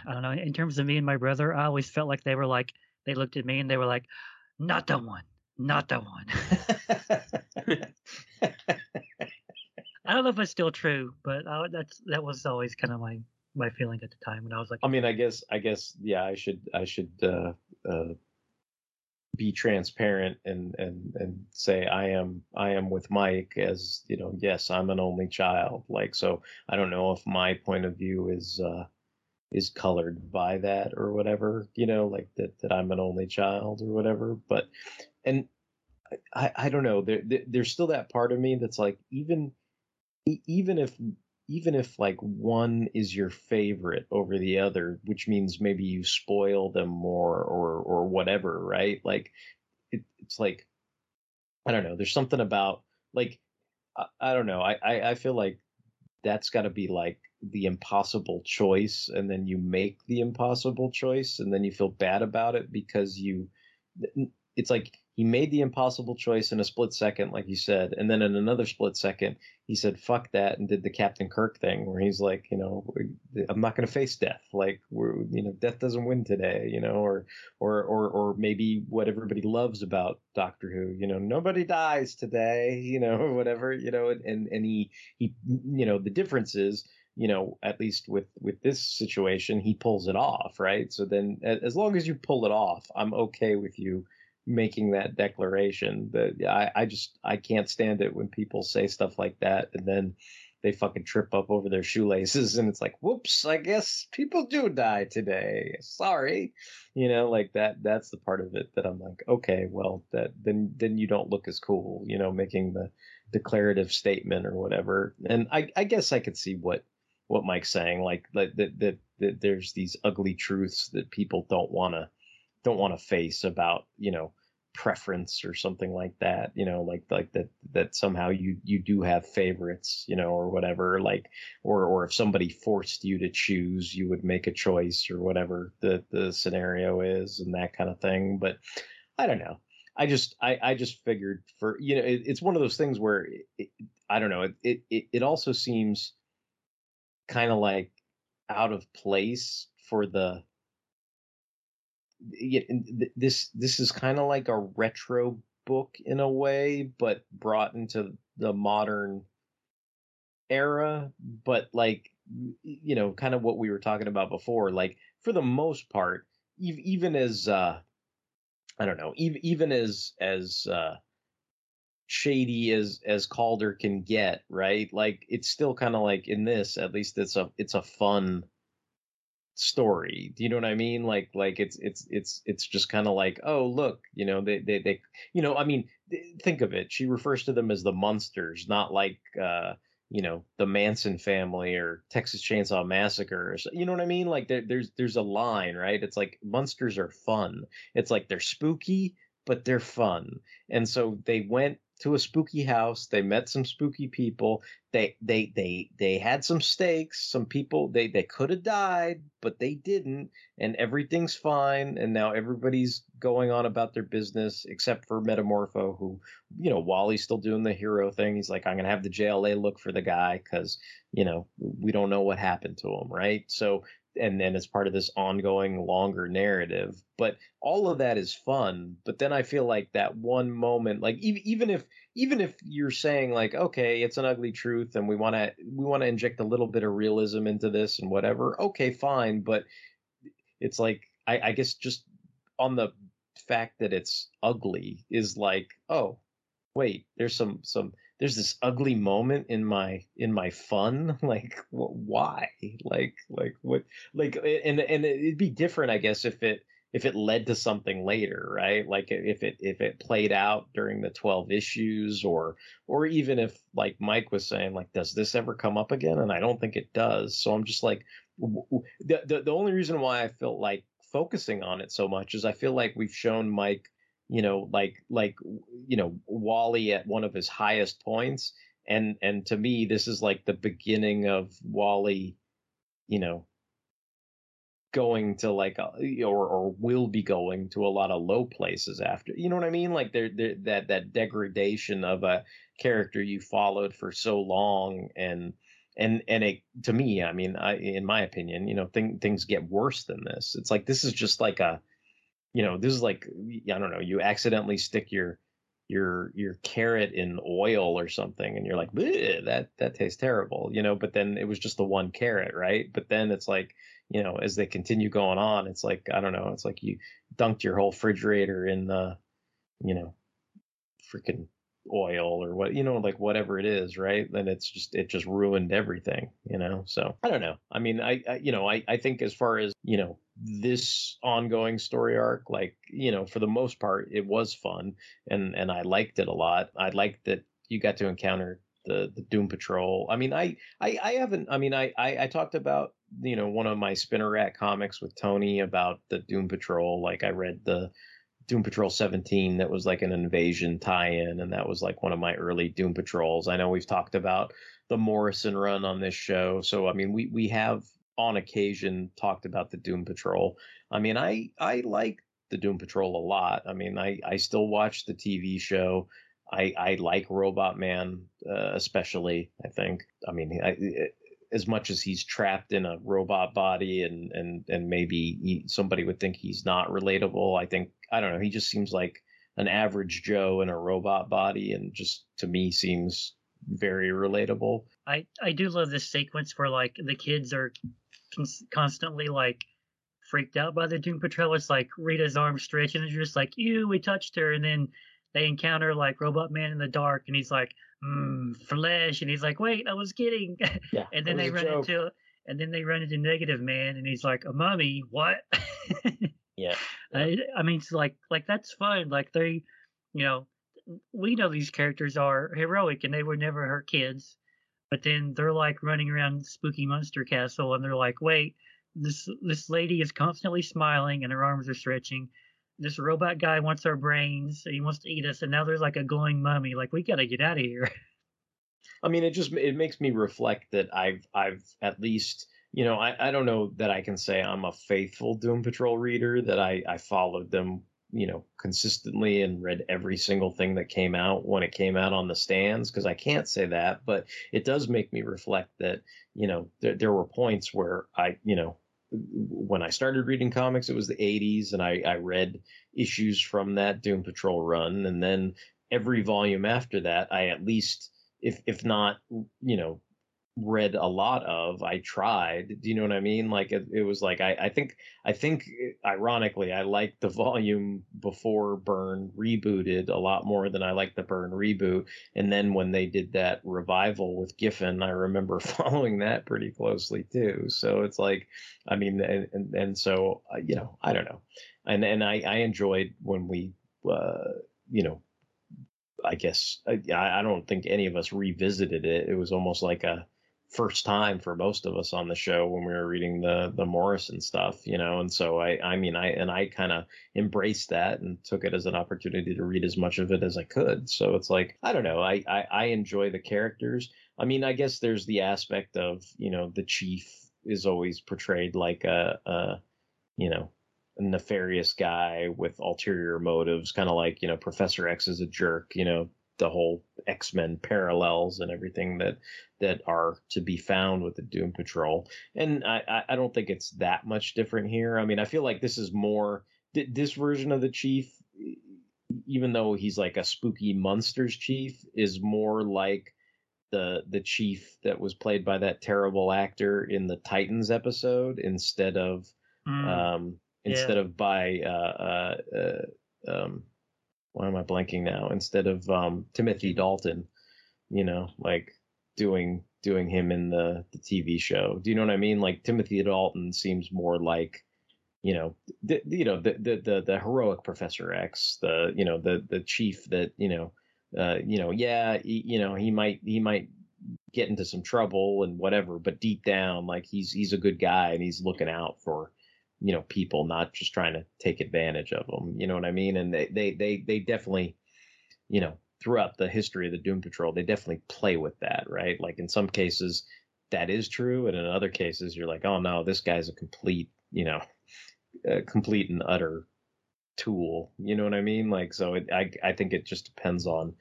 I don't know. In terms of me and my brother, I always felt like they were like they looked at me and they were like, "Not that one, not that one." I don't know if it's still true, but I, that's that was always kind of my my feeling at the time when I was like, I mean, I guess, I guess, yeah, I should, I should uh, uh, be transparent and and and say I am, I am with Mike as you know. Yes, I'm an only child. Like, so I don't know if my point of view is uh, is colored by that or whatever. You know, like that that I'm an only child or whatever. But and I, I don't know. There, there, there's still that part of me that's like, even, even if, even if like one is your favorite over the other, which means maybe you spoil them more or, or whatever, right? Like, it, it's like, I don't know. There's something about like, I, I don't know. I, I, I feel like that's got to be like the impossible choice and then you make the impossible choice and then you feel bad about it because you it's like he made the impossible choice in a split second like you said and then in another split second he said fuck that and did the captain kirk thing where he's like you know i'm not going to face death like we're you know death doesn't win today you know or or or or maybe what everybody loves about doctor who you know nobody dies today you know whatever you know and and he he you know the difference is you know at least with with this situation he pulls it off right? So then as long as you pull it off i'm okay with you making that declaration that I, I just I can't stand it when people say stuff like that and then they fucking trip up over their shoelaces and it's like whoops I guess people do die today. Sorry. You know like that that's the part of it that I'm like okay well that then then you don't look as cool you know making the declarative statement or whatever. And I I guess I could see what what Mike's saying like that that that, that there's these ugly truths that people don't want to don't want to face about you know preference or something like that you know like like that that somehow you you do have favorites you know or whatever like or or if somebody forced you to choose you would make a choice or whatever the the scenario is and that kind of thing but i don't know. I just i i just figured for you know it, it's one of those things where it, i don't know it it it also seems kind of like out of place for the this this is kind of like a retro book in a way, but brought into the modern era. But like you know, kind of what we were talking about before. Like for the most part, even as uh, I don't know, even even as as uh, shady as as Calder can get, right? Like it's still kind of like in this, at least it's a it's a fun story. Do you know what I mean? Like like it's it's it's it's just kind of like, oh look, you know, they they they you know, I mean, think of it. She refers to them as the Munsters, not like uh you know the Manson family or Texas Chainsaw Massacre. You know what I mean? Like there, there's there's a line, right? It's like monsters are fun. It's like they're spooky, but they're fun. And so they went to a spooky house. They met some spooky people. They they they they had some stakes. Some people they they could have died, but they didn't, and everything's fine. And now everybody's going on about their business, except for Metamorpho, who you know Wally's still doing the hero thing. He's like, I'm gonna have the JLA look for the guy because you know we don't know what happened to him, right? So and then it's part of this ongoing longer narrative. But all of that is fun but then i feel like that one moment like even even if even if you're saying like okay it's an ugly truth and we want to we want to inject a little bit of realism into this and whatever okay fine but it's like i i guess just on the fact that it's ugly is like oh wait there's some some there's this ugly moment in my in my fun like wh- why? Like like what like and and it'd be different i guess if it if it led to something later right? Like if it if it played out during the 12 issues or or even if like mike was saying like does this ever come up again? And i don't think it does. So i'm just like the the, the only reason why i felt like focusing on it so much is i feel like we've shown mike you know like like you know wally at one of his highest points and and to me this is like the beginning of wally you know going to like uh, a, or or will be going to a lot of low places after you know what i mean? Like there that that degradation of a character you followed for so long and and and it to me i mean I, in my opinion you know thing, things get worse than this. It's like this is just like a you know, this is like I don't know, you accidentally stick your your your carrot in oil or something and you're like that that tastes terrible you know but then it was just the one carrot right? But then it's like you know as they continue going on it's like i don't know it's like you dunked your whole refrigerator in the you know freaking oil or what you know like whatever it is right? Then it's just it just ruined everything you know? So i don't know. I mean i, I you know I, I think as far as you know this ongoing story arc like you know for the most part it was fun and and i liked it a lot i liked that you got to encounter the the doom patrol i mean i i, I haven't i mean I, I i talked about you know one of my spinner rat comics with tony about the doom patrol like i read the Doom Patrol 17 that was like an invasion tie-in, and that was like one of my early Doom Patrols. I know we've talked about the Morrison run on this show. So I mean, we we have on occasion talked about the Doom Patrol. I mean, I I like the Doom Patrol a lot. I mean, I I still watch the TV show. I I like Robot Man, uh, especially. I think. I mean, I, as much as he's trapped in a robot body and and and maybe he, somebody would think he's not relatable. I think I don't know. He just seems like an average Joe in a robot body, and just to me seems very relatable. I I do love this sequence where like the kids are cons- constantly like freaked out by the Doom Patrol. It's like Rita's arm stretching, and they're just like, "Ew, we touched her," and then they encounter like Robot Man in the dark, and he's like, mm, "Flesh," and he's like, "Wait, I was kidding," Yeah, and then they run joke. into and then they run into Negative Man, and he's like, "A mummy? What?" Yeah. I, I mean, it's like like that's fun. Like they, you know, we know these characters are heroic and they would never hurt kids, but then they're like running around Spooky Monster Castle and they're like, wait, this this lady is constantly smiling and her arms are stretching. This robot guy wants our brains. He wants to eat us, and now there's like a glowing mummy. Like we gotta get out of here. I mean, it just it makes me reflect that I've I've at least you know I, I don't know that I can say I'm a faithful Doom Patrol reader that I I followed them you know consistently and read every single thing that came out when it came out on the stands because I can't say that, but it does make me reflect that you know there, there were points where I you know when I started reading comics, it was the 80s, and I, I read issues from that Doom Patrol run, and then every volume after that, I at least, if if not, you know, read a lot of. I tried. Do you know what I mean? Like it, it was like I, I think I think ironically I liked the volume before Byrne rebooted a lot more than I liked the Byrne reboot. And then when they did that revival with Giffen, I remember following that pretty closely too. So it's like, I mean, and and, and so uh, you know, I don't know, and and I I enjoyed when we, uh, you know. I guess I, I don't think any of us revisited it. It was almost like a first time for most of us on the show when we were reading the the Morrison stuff, you know. And so I I mean I and I kind of embraced that and took it as an opportunity to read as much of it as I could. So it's like I don't know. I I, I enjoy the characters. I mean I guess there's the aspect of you know the chief is always portrayed like a, a you know nefarious guy with ulterior motives, kind of like you know Professor X is a jerk, you know the whole X Men parallels and everything that that are to be found with the Doom Patrol. And I, I, don't think it's that much different here. I mean, I feel like this is more this version of the Chief, even though he's like a spooky monsters chief, is more like the the chief that was played by that terrible actor in the Titans episode instead of Mm. um Yeah. instead of by uh uh, uh um why am I blanking now? Instead of um, Timothy Dalton, you know, like doing doing him in the the TV show. Do you know what I mean? Like Timothy Dalton seems more like, you know, the, you know the, the the the heroic Professor X, the you know the the chief that you know, uh, you know, yeah, he, you know, he might he might get into some trouble and whatever, but deep down, like he's he's a good guy and he's looking out for you know people not just trying to take advantage of them you know what i mean? And they they they, they definitely you know throughout the history of the doom patrol they definitely play with that right? Like in some cases that is true and in other cases you're like oh no this guy's a complete you know complete and utter tool you know what i mean? Like so it, i i think it just depends on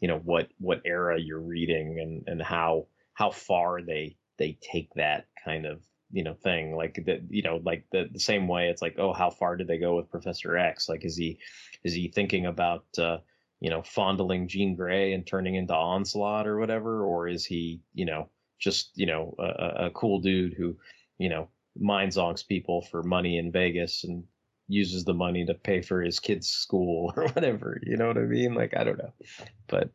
you know what what era you're reading and and how how far they they take that kind of you know thing like the you know like the, the same way it's like oh how far did they go with professor x? Like is he is he thinking about uh you know fondling jean grey and turning into onslaught or whatever? Or is he you know just you know a, a cool dude who you know mind zonks people for money in vegas and uses the money to pay for his kids school or whatever? You know what i mean? Like i don't know. But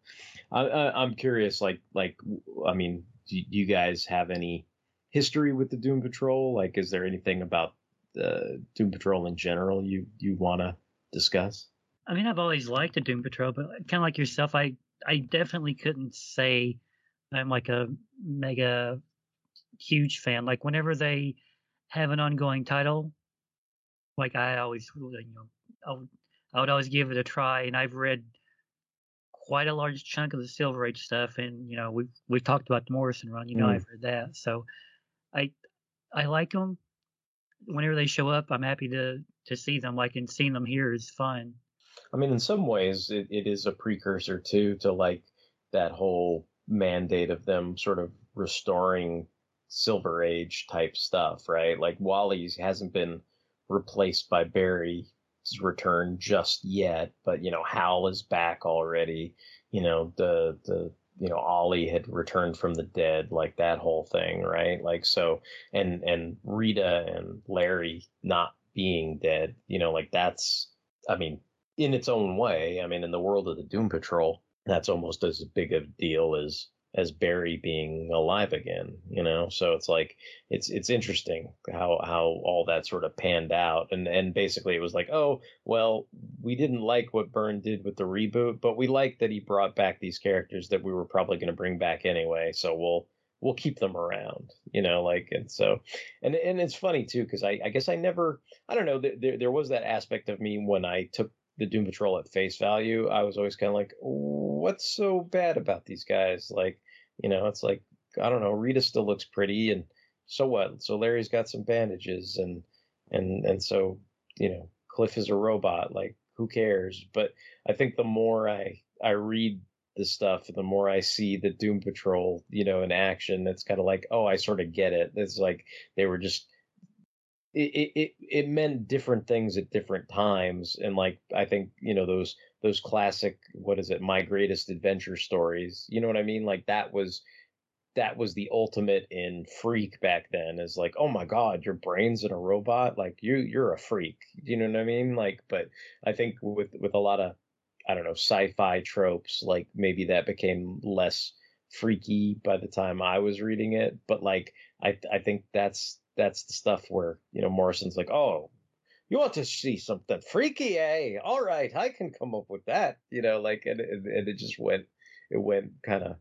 I, I, i'm curious like like i mean do you guys have any history with the Doom Patrol? Like, is there anything about the Doom Patrol in general you you want to discuss? I mean, I've always liked the Doom Patrol, but kind of like yourself, I I definitely couldn't say I'm like a mega huge fan. Like whenever they have an ongoing title, like I always, you know, I would, I would always give it a try. And I've read quite a large chunk of the Silver Age stuff, and you know we've we've talked about the Morrison run. You know Mm. I've read that, so I I like them. Whenever they show up, I'm happy to to see them. Like and seeing them here is fun. I mean, in some ways, it, it is a precursor too to like that whole mandate of them sort of restoring Silver Age type stuff, right? Like Wally hasn't been replaced by Barry's return just yet, but you know Hal is back already. You know the the you know Ollie had returned from the dead, like that whole thing, right? Like so, and and Rita and Larry not being dead, you know, like that's, I mean, in its own way. I mean, in the world of the Doom Patrol, that's almost as big a deal as as Barry being alive again, you know. So it's like it's it's interesting how how all that sort of panned out, and and basically it was like, oh well, we didn't like what Byrne did with the reboot, but we like that he brought back these characters that we were probably going to bring back anyway, so we'll we'll keep them around, you know, like and so and and it's funny too because I I guess I never I don't know there there was that aspect of me when I took the Doom Patrol at face value, I was always kind of like, what's so bad about these guys? Like, you know, it's like, I don't know, Rita still looks pretty and so what? So Larry's got some bandages and, and, and so, you know, Cliff is a robot. Like, who cares? But I think the more I, I read the stuff, the more I see the Doom Patrol, you know, in action, it's kind of like, oh, I sort of get it. It's like they were just, it, it it meant different things at different times and like i think you know those those classic what is it my greatest adventure stories you know what i mean? Like that was that was the ultimate in freak back then is like oh my god your brain's in a robot? Like you you're a freak. You know what i mean? Like but i think with with a lot of i don't know sci-fi tropes like maybe that became less freaky by the time i was reading it but like i i think that's that's the stuff where you know Morrison's like, oh, you want to see something freaky, eh? All right, I can come up with that, you know, like and and, it just went, it went kind of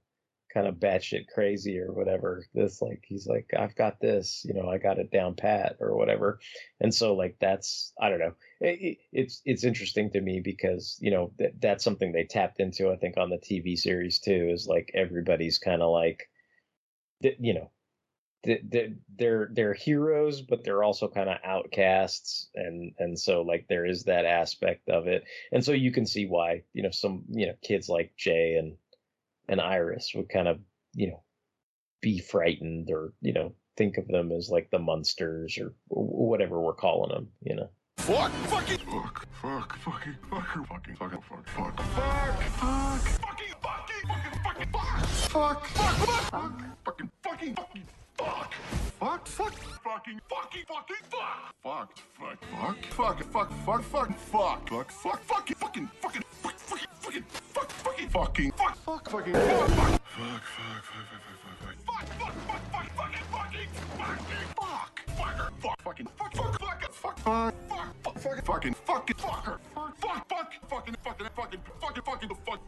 kind of batshit crazy or whatever. This like he's like, I've got this, you know, I got it down pat or whatever, and so like that's I don't know, it, it, it's it's interesting to me because you know that that's something they tapped into I think on the TV series too is like everybody's kind of like, you know they're they're heroes, but they're also kind of outcasts, and and so like there is that aspect of it, and so you can see why you know some you know kids like Jay and and Iris would kind of you know be frightened or you know think of them as like the monsters or whatever we're calling them, you know. Fuck, fucking, fuck, fuck, fucking, fucking, fucking, fucking, fuck, fuck, fuck, fuck, fucking, fucking, fucking, fucking, fuck, fuck, fuck, fuck, fucking, fucking, fucking, fuck, fuck, fuck, fucking, fucking, fucking, fuck, fuck, fuck, fuck, fuck, fuck, fuck, fuck, fuck, fuck, fuck, fucking, fucking, fucking, fuck, fucking, fucking, fuck, fucking, fucking, fuck, fuck, fucking, fuck, fuck, fuck, fuck, fuck, fuck, fuck, fuck, fuck, fuck, fuck, fucking, fucking, fucking, fuck, fucker, fuck, fucking, fuck, fuck, fuck, fuck, fuck, fuck, fuck, fucking, fucking, fucker, fuck, fuck, fuck, fucking, fucking, fucking, fucking, fucking, fuck,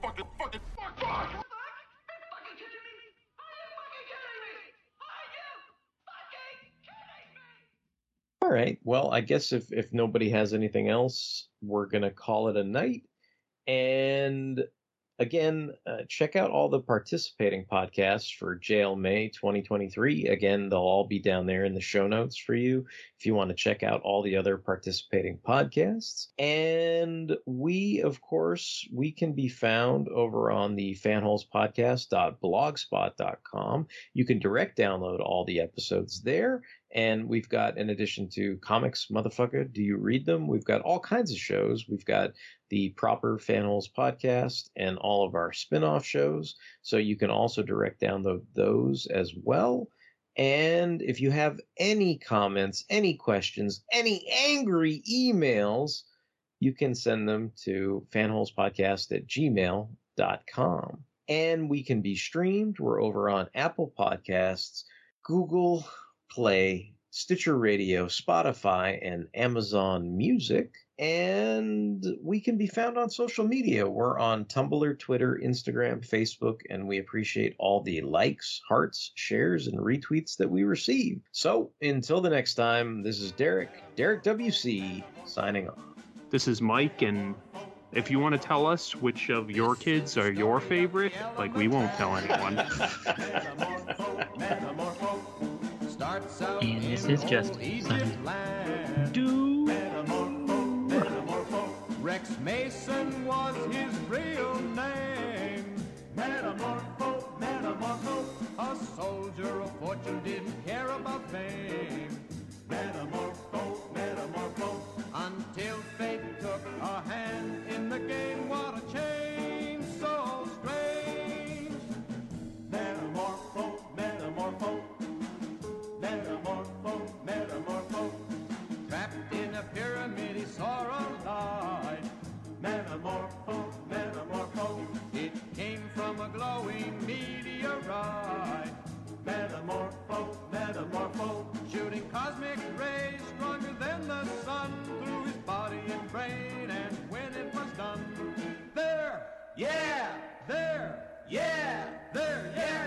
right. Well, I guess if if nobody has anything else, we're gonna call it a night. And again, uh, check out all the participating podcasts for JL May 2023. Again, they'll all be down there in the show notes for you if you want to check out all the other participating podcasts. And we, of course, we can be found over on the fanholespodcast.blogspot.com. You can direct download all the episodes there. And we've got, in addition to comics, motherfucker, do you read them? We've got all kinds of shows. We've got the proper Fanholes podcast and all of our spin off shows. So you can also direct download those as well. And if you have any comments, any questions, any angry emails, you can send them to fanholespodcast at gmail.com. And we can be streamed. We're over on Apple Podcasts, Google Play, Stitcher Radio, Spotify, and Amazon Music. And we can be found on social media. We're on Tumblr, Twitter, Instagram, Facebook, and we appreciate all the likes, hearts, shares, and retweets that we receive. So until the next time, this is Derek, Derek WC, signing off. This is Mike, and if you want to tell us which of your kids are your favorite, like we won't tell anyone. And this is just Do. Rex Mason was his real name. Metamorpho, metamorpho, a soldier of fortune didn't care about fame. Metamorpho, metamorpho, until fate took a hand in the game. What yeah, there, yeah, there, yeah,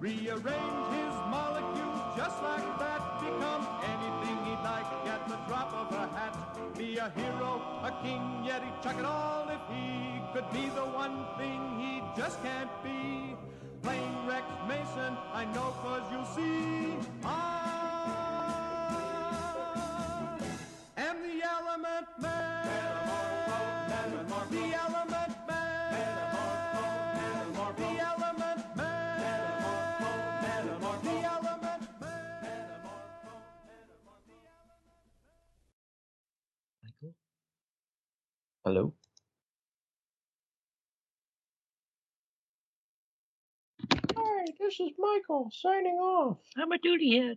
rearrange his molecules just like that. Become anything he'd like at the drop of a hat. Be a hero, a king, yet he'd chuck it all if he could be the one thing he just can't be. Plain Rex Mason, I know cause you see. I am the element man. Hello? Hi, this is Michael signing off. I'm a duty head.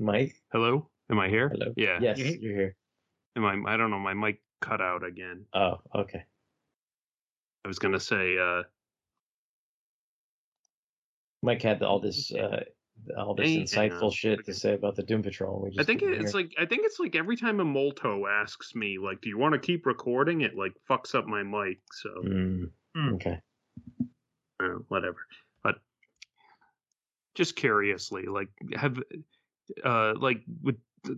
Mike? Hello? Am I here? Hello? Yeah. Yes, you're here. Am I? I don't know. My mic cut out again. Oh, okay. I was gonna say. uh Mike had all this uh, all this Anything insightful else. shit to say about the Doom Patrol. We just I think it's like I think it's like every time a Molto asks me like, "Do you want to keep recording?" It like fucks up my mic. So Mm, okay. uh, whatever. But just curiously, like, have uh like with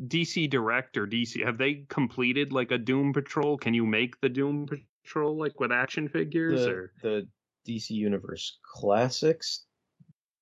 DC Direct or DC have they completed like a Doom Patrol? Can you make the Doom Patrol like with action figures the, or? the DC Universe Classics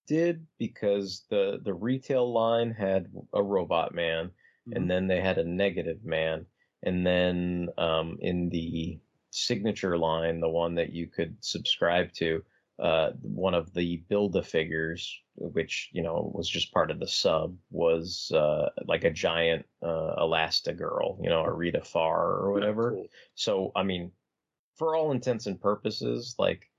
did because the the retail line had a robot man Mm-hmm. and then they had a negative man. And then um, in the signature line the one that you could subscribe to uh, one of the build a figures which you know was just part of the sub was uh, like a giant uh, elastigirl you know or rita farr or whatever. so i mean for all intents and purposes like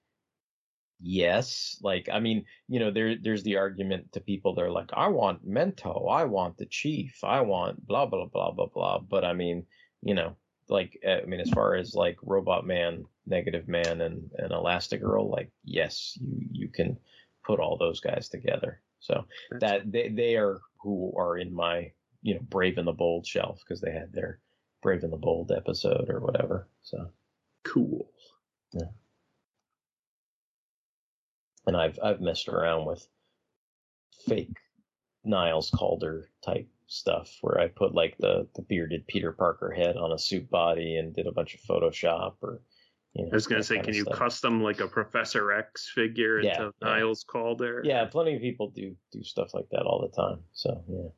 yes like i mean you know there there's the argument to people they're like i want mento i want the chief i want blah blah blah blah blah. But i mean you know like uh, i mean as far as like robot man negative man and and elastigirl like yes you you can put all those guys together. So that they they are who are in my you know brave and the bold shelf because they had their brave and the bold episode or whatever so. Cool. Yeah and I've I've messed around with fake Niles Caulder type stuff where I put like the the bearded Peter Parker head on a suit body and did a bunch of Photoshop or you know. I was gonna say, can you stuff. custom like a Professor X figure Yeah, into yeah. Niles Caulder? Yeah, plenty of people do do stuff like that all the time. So yeah.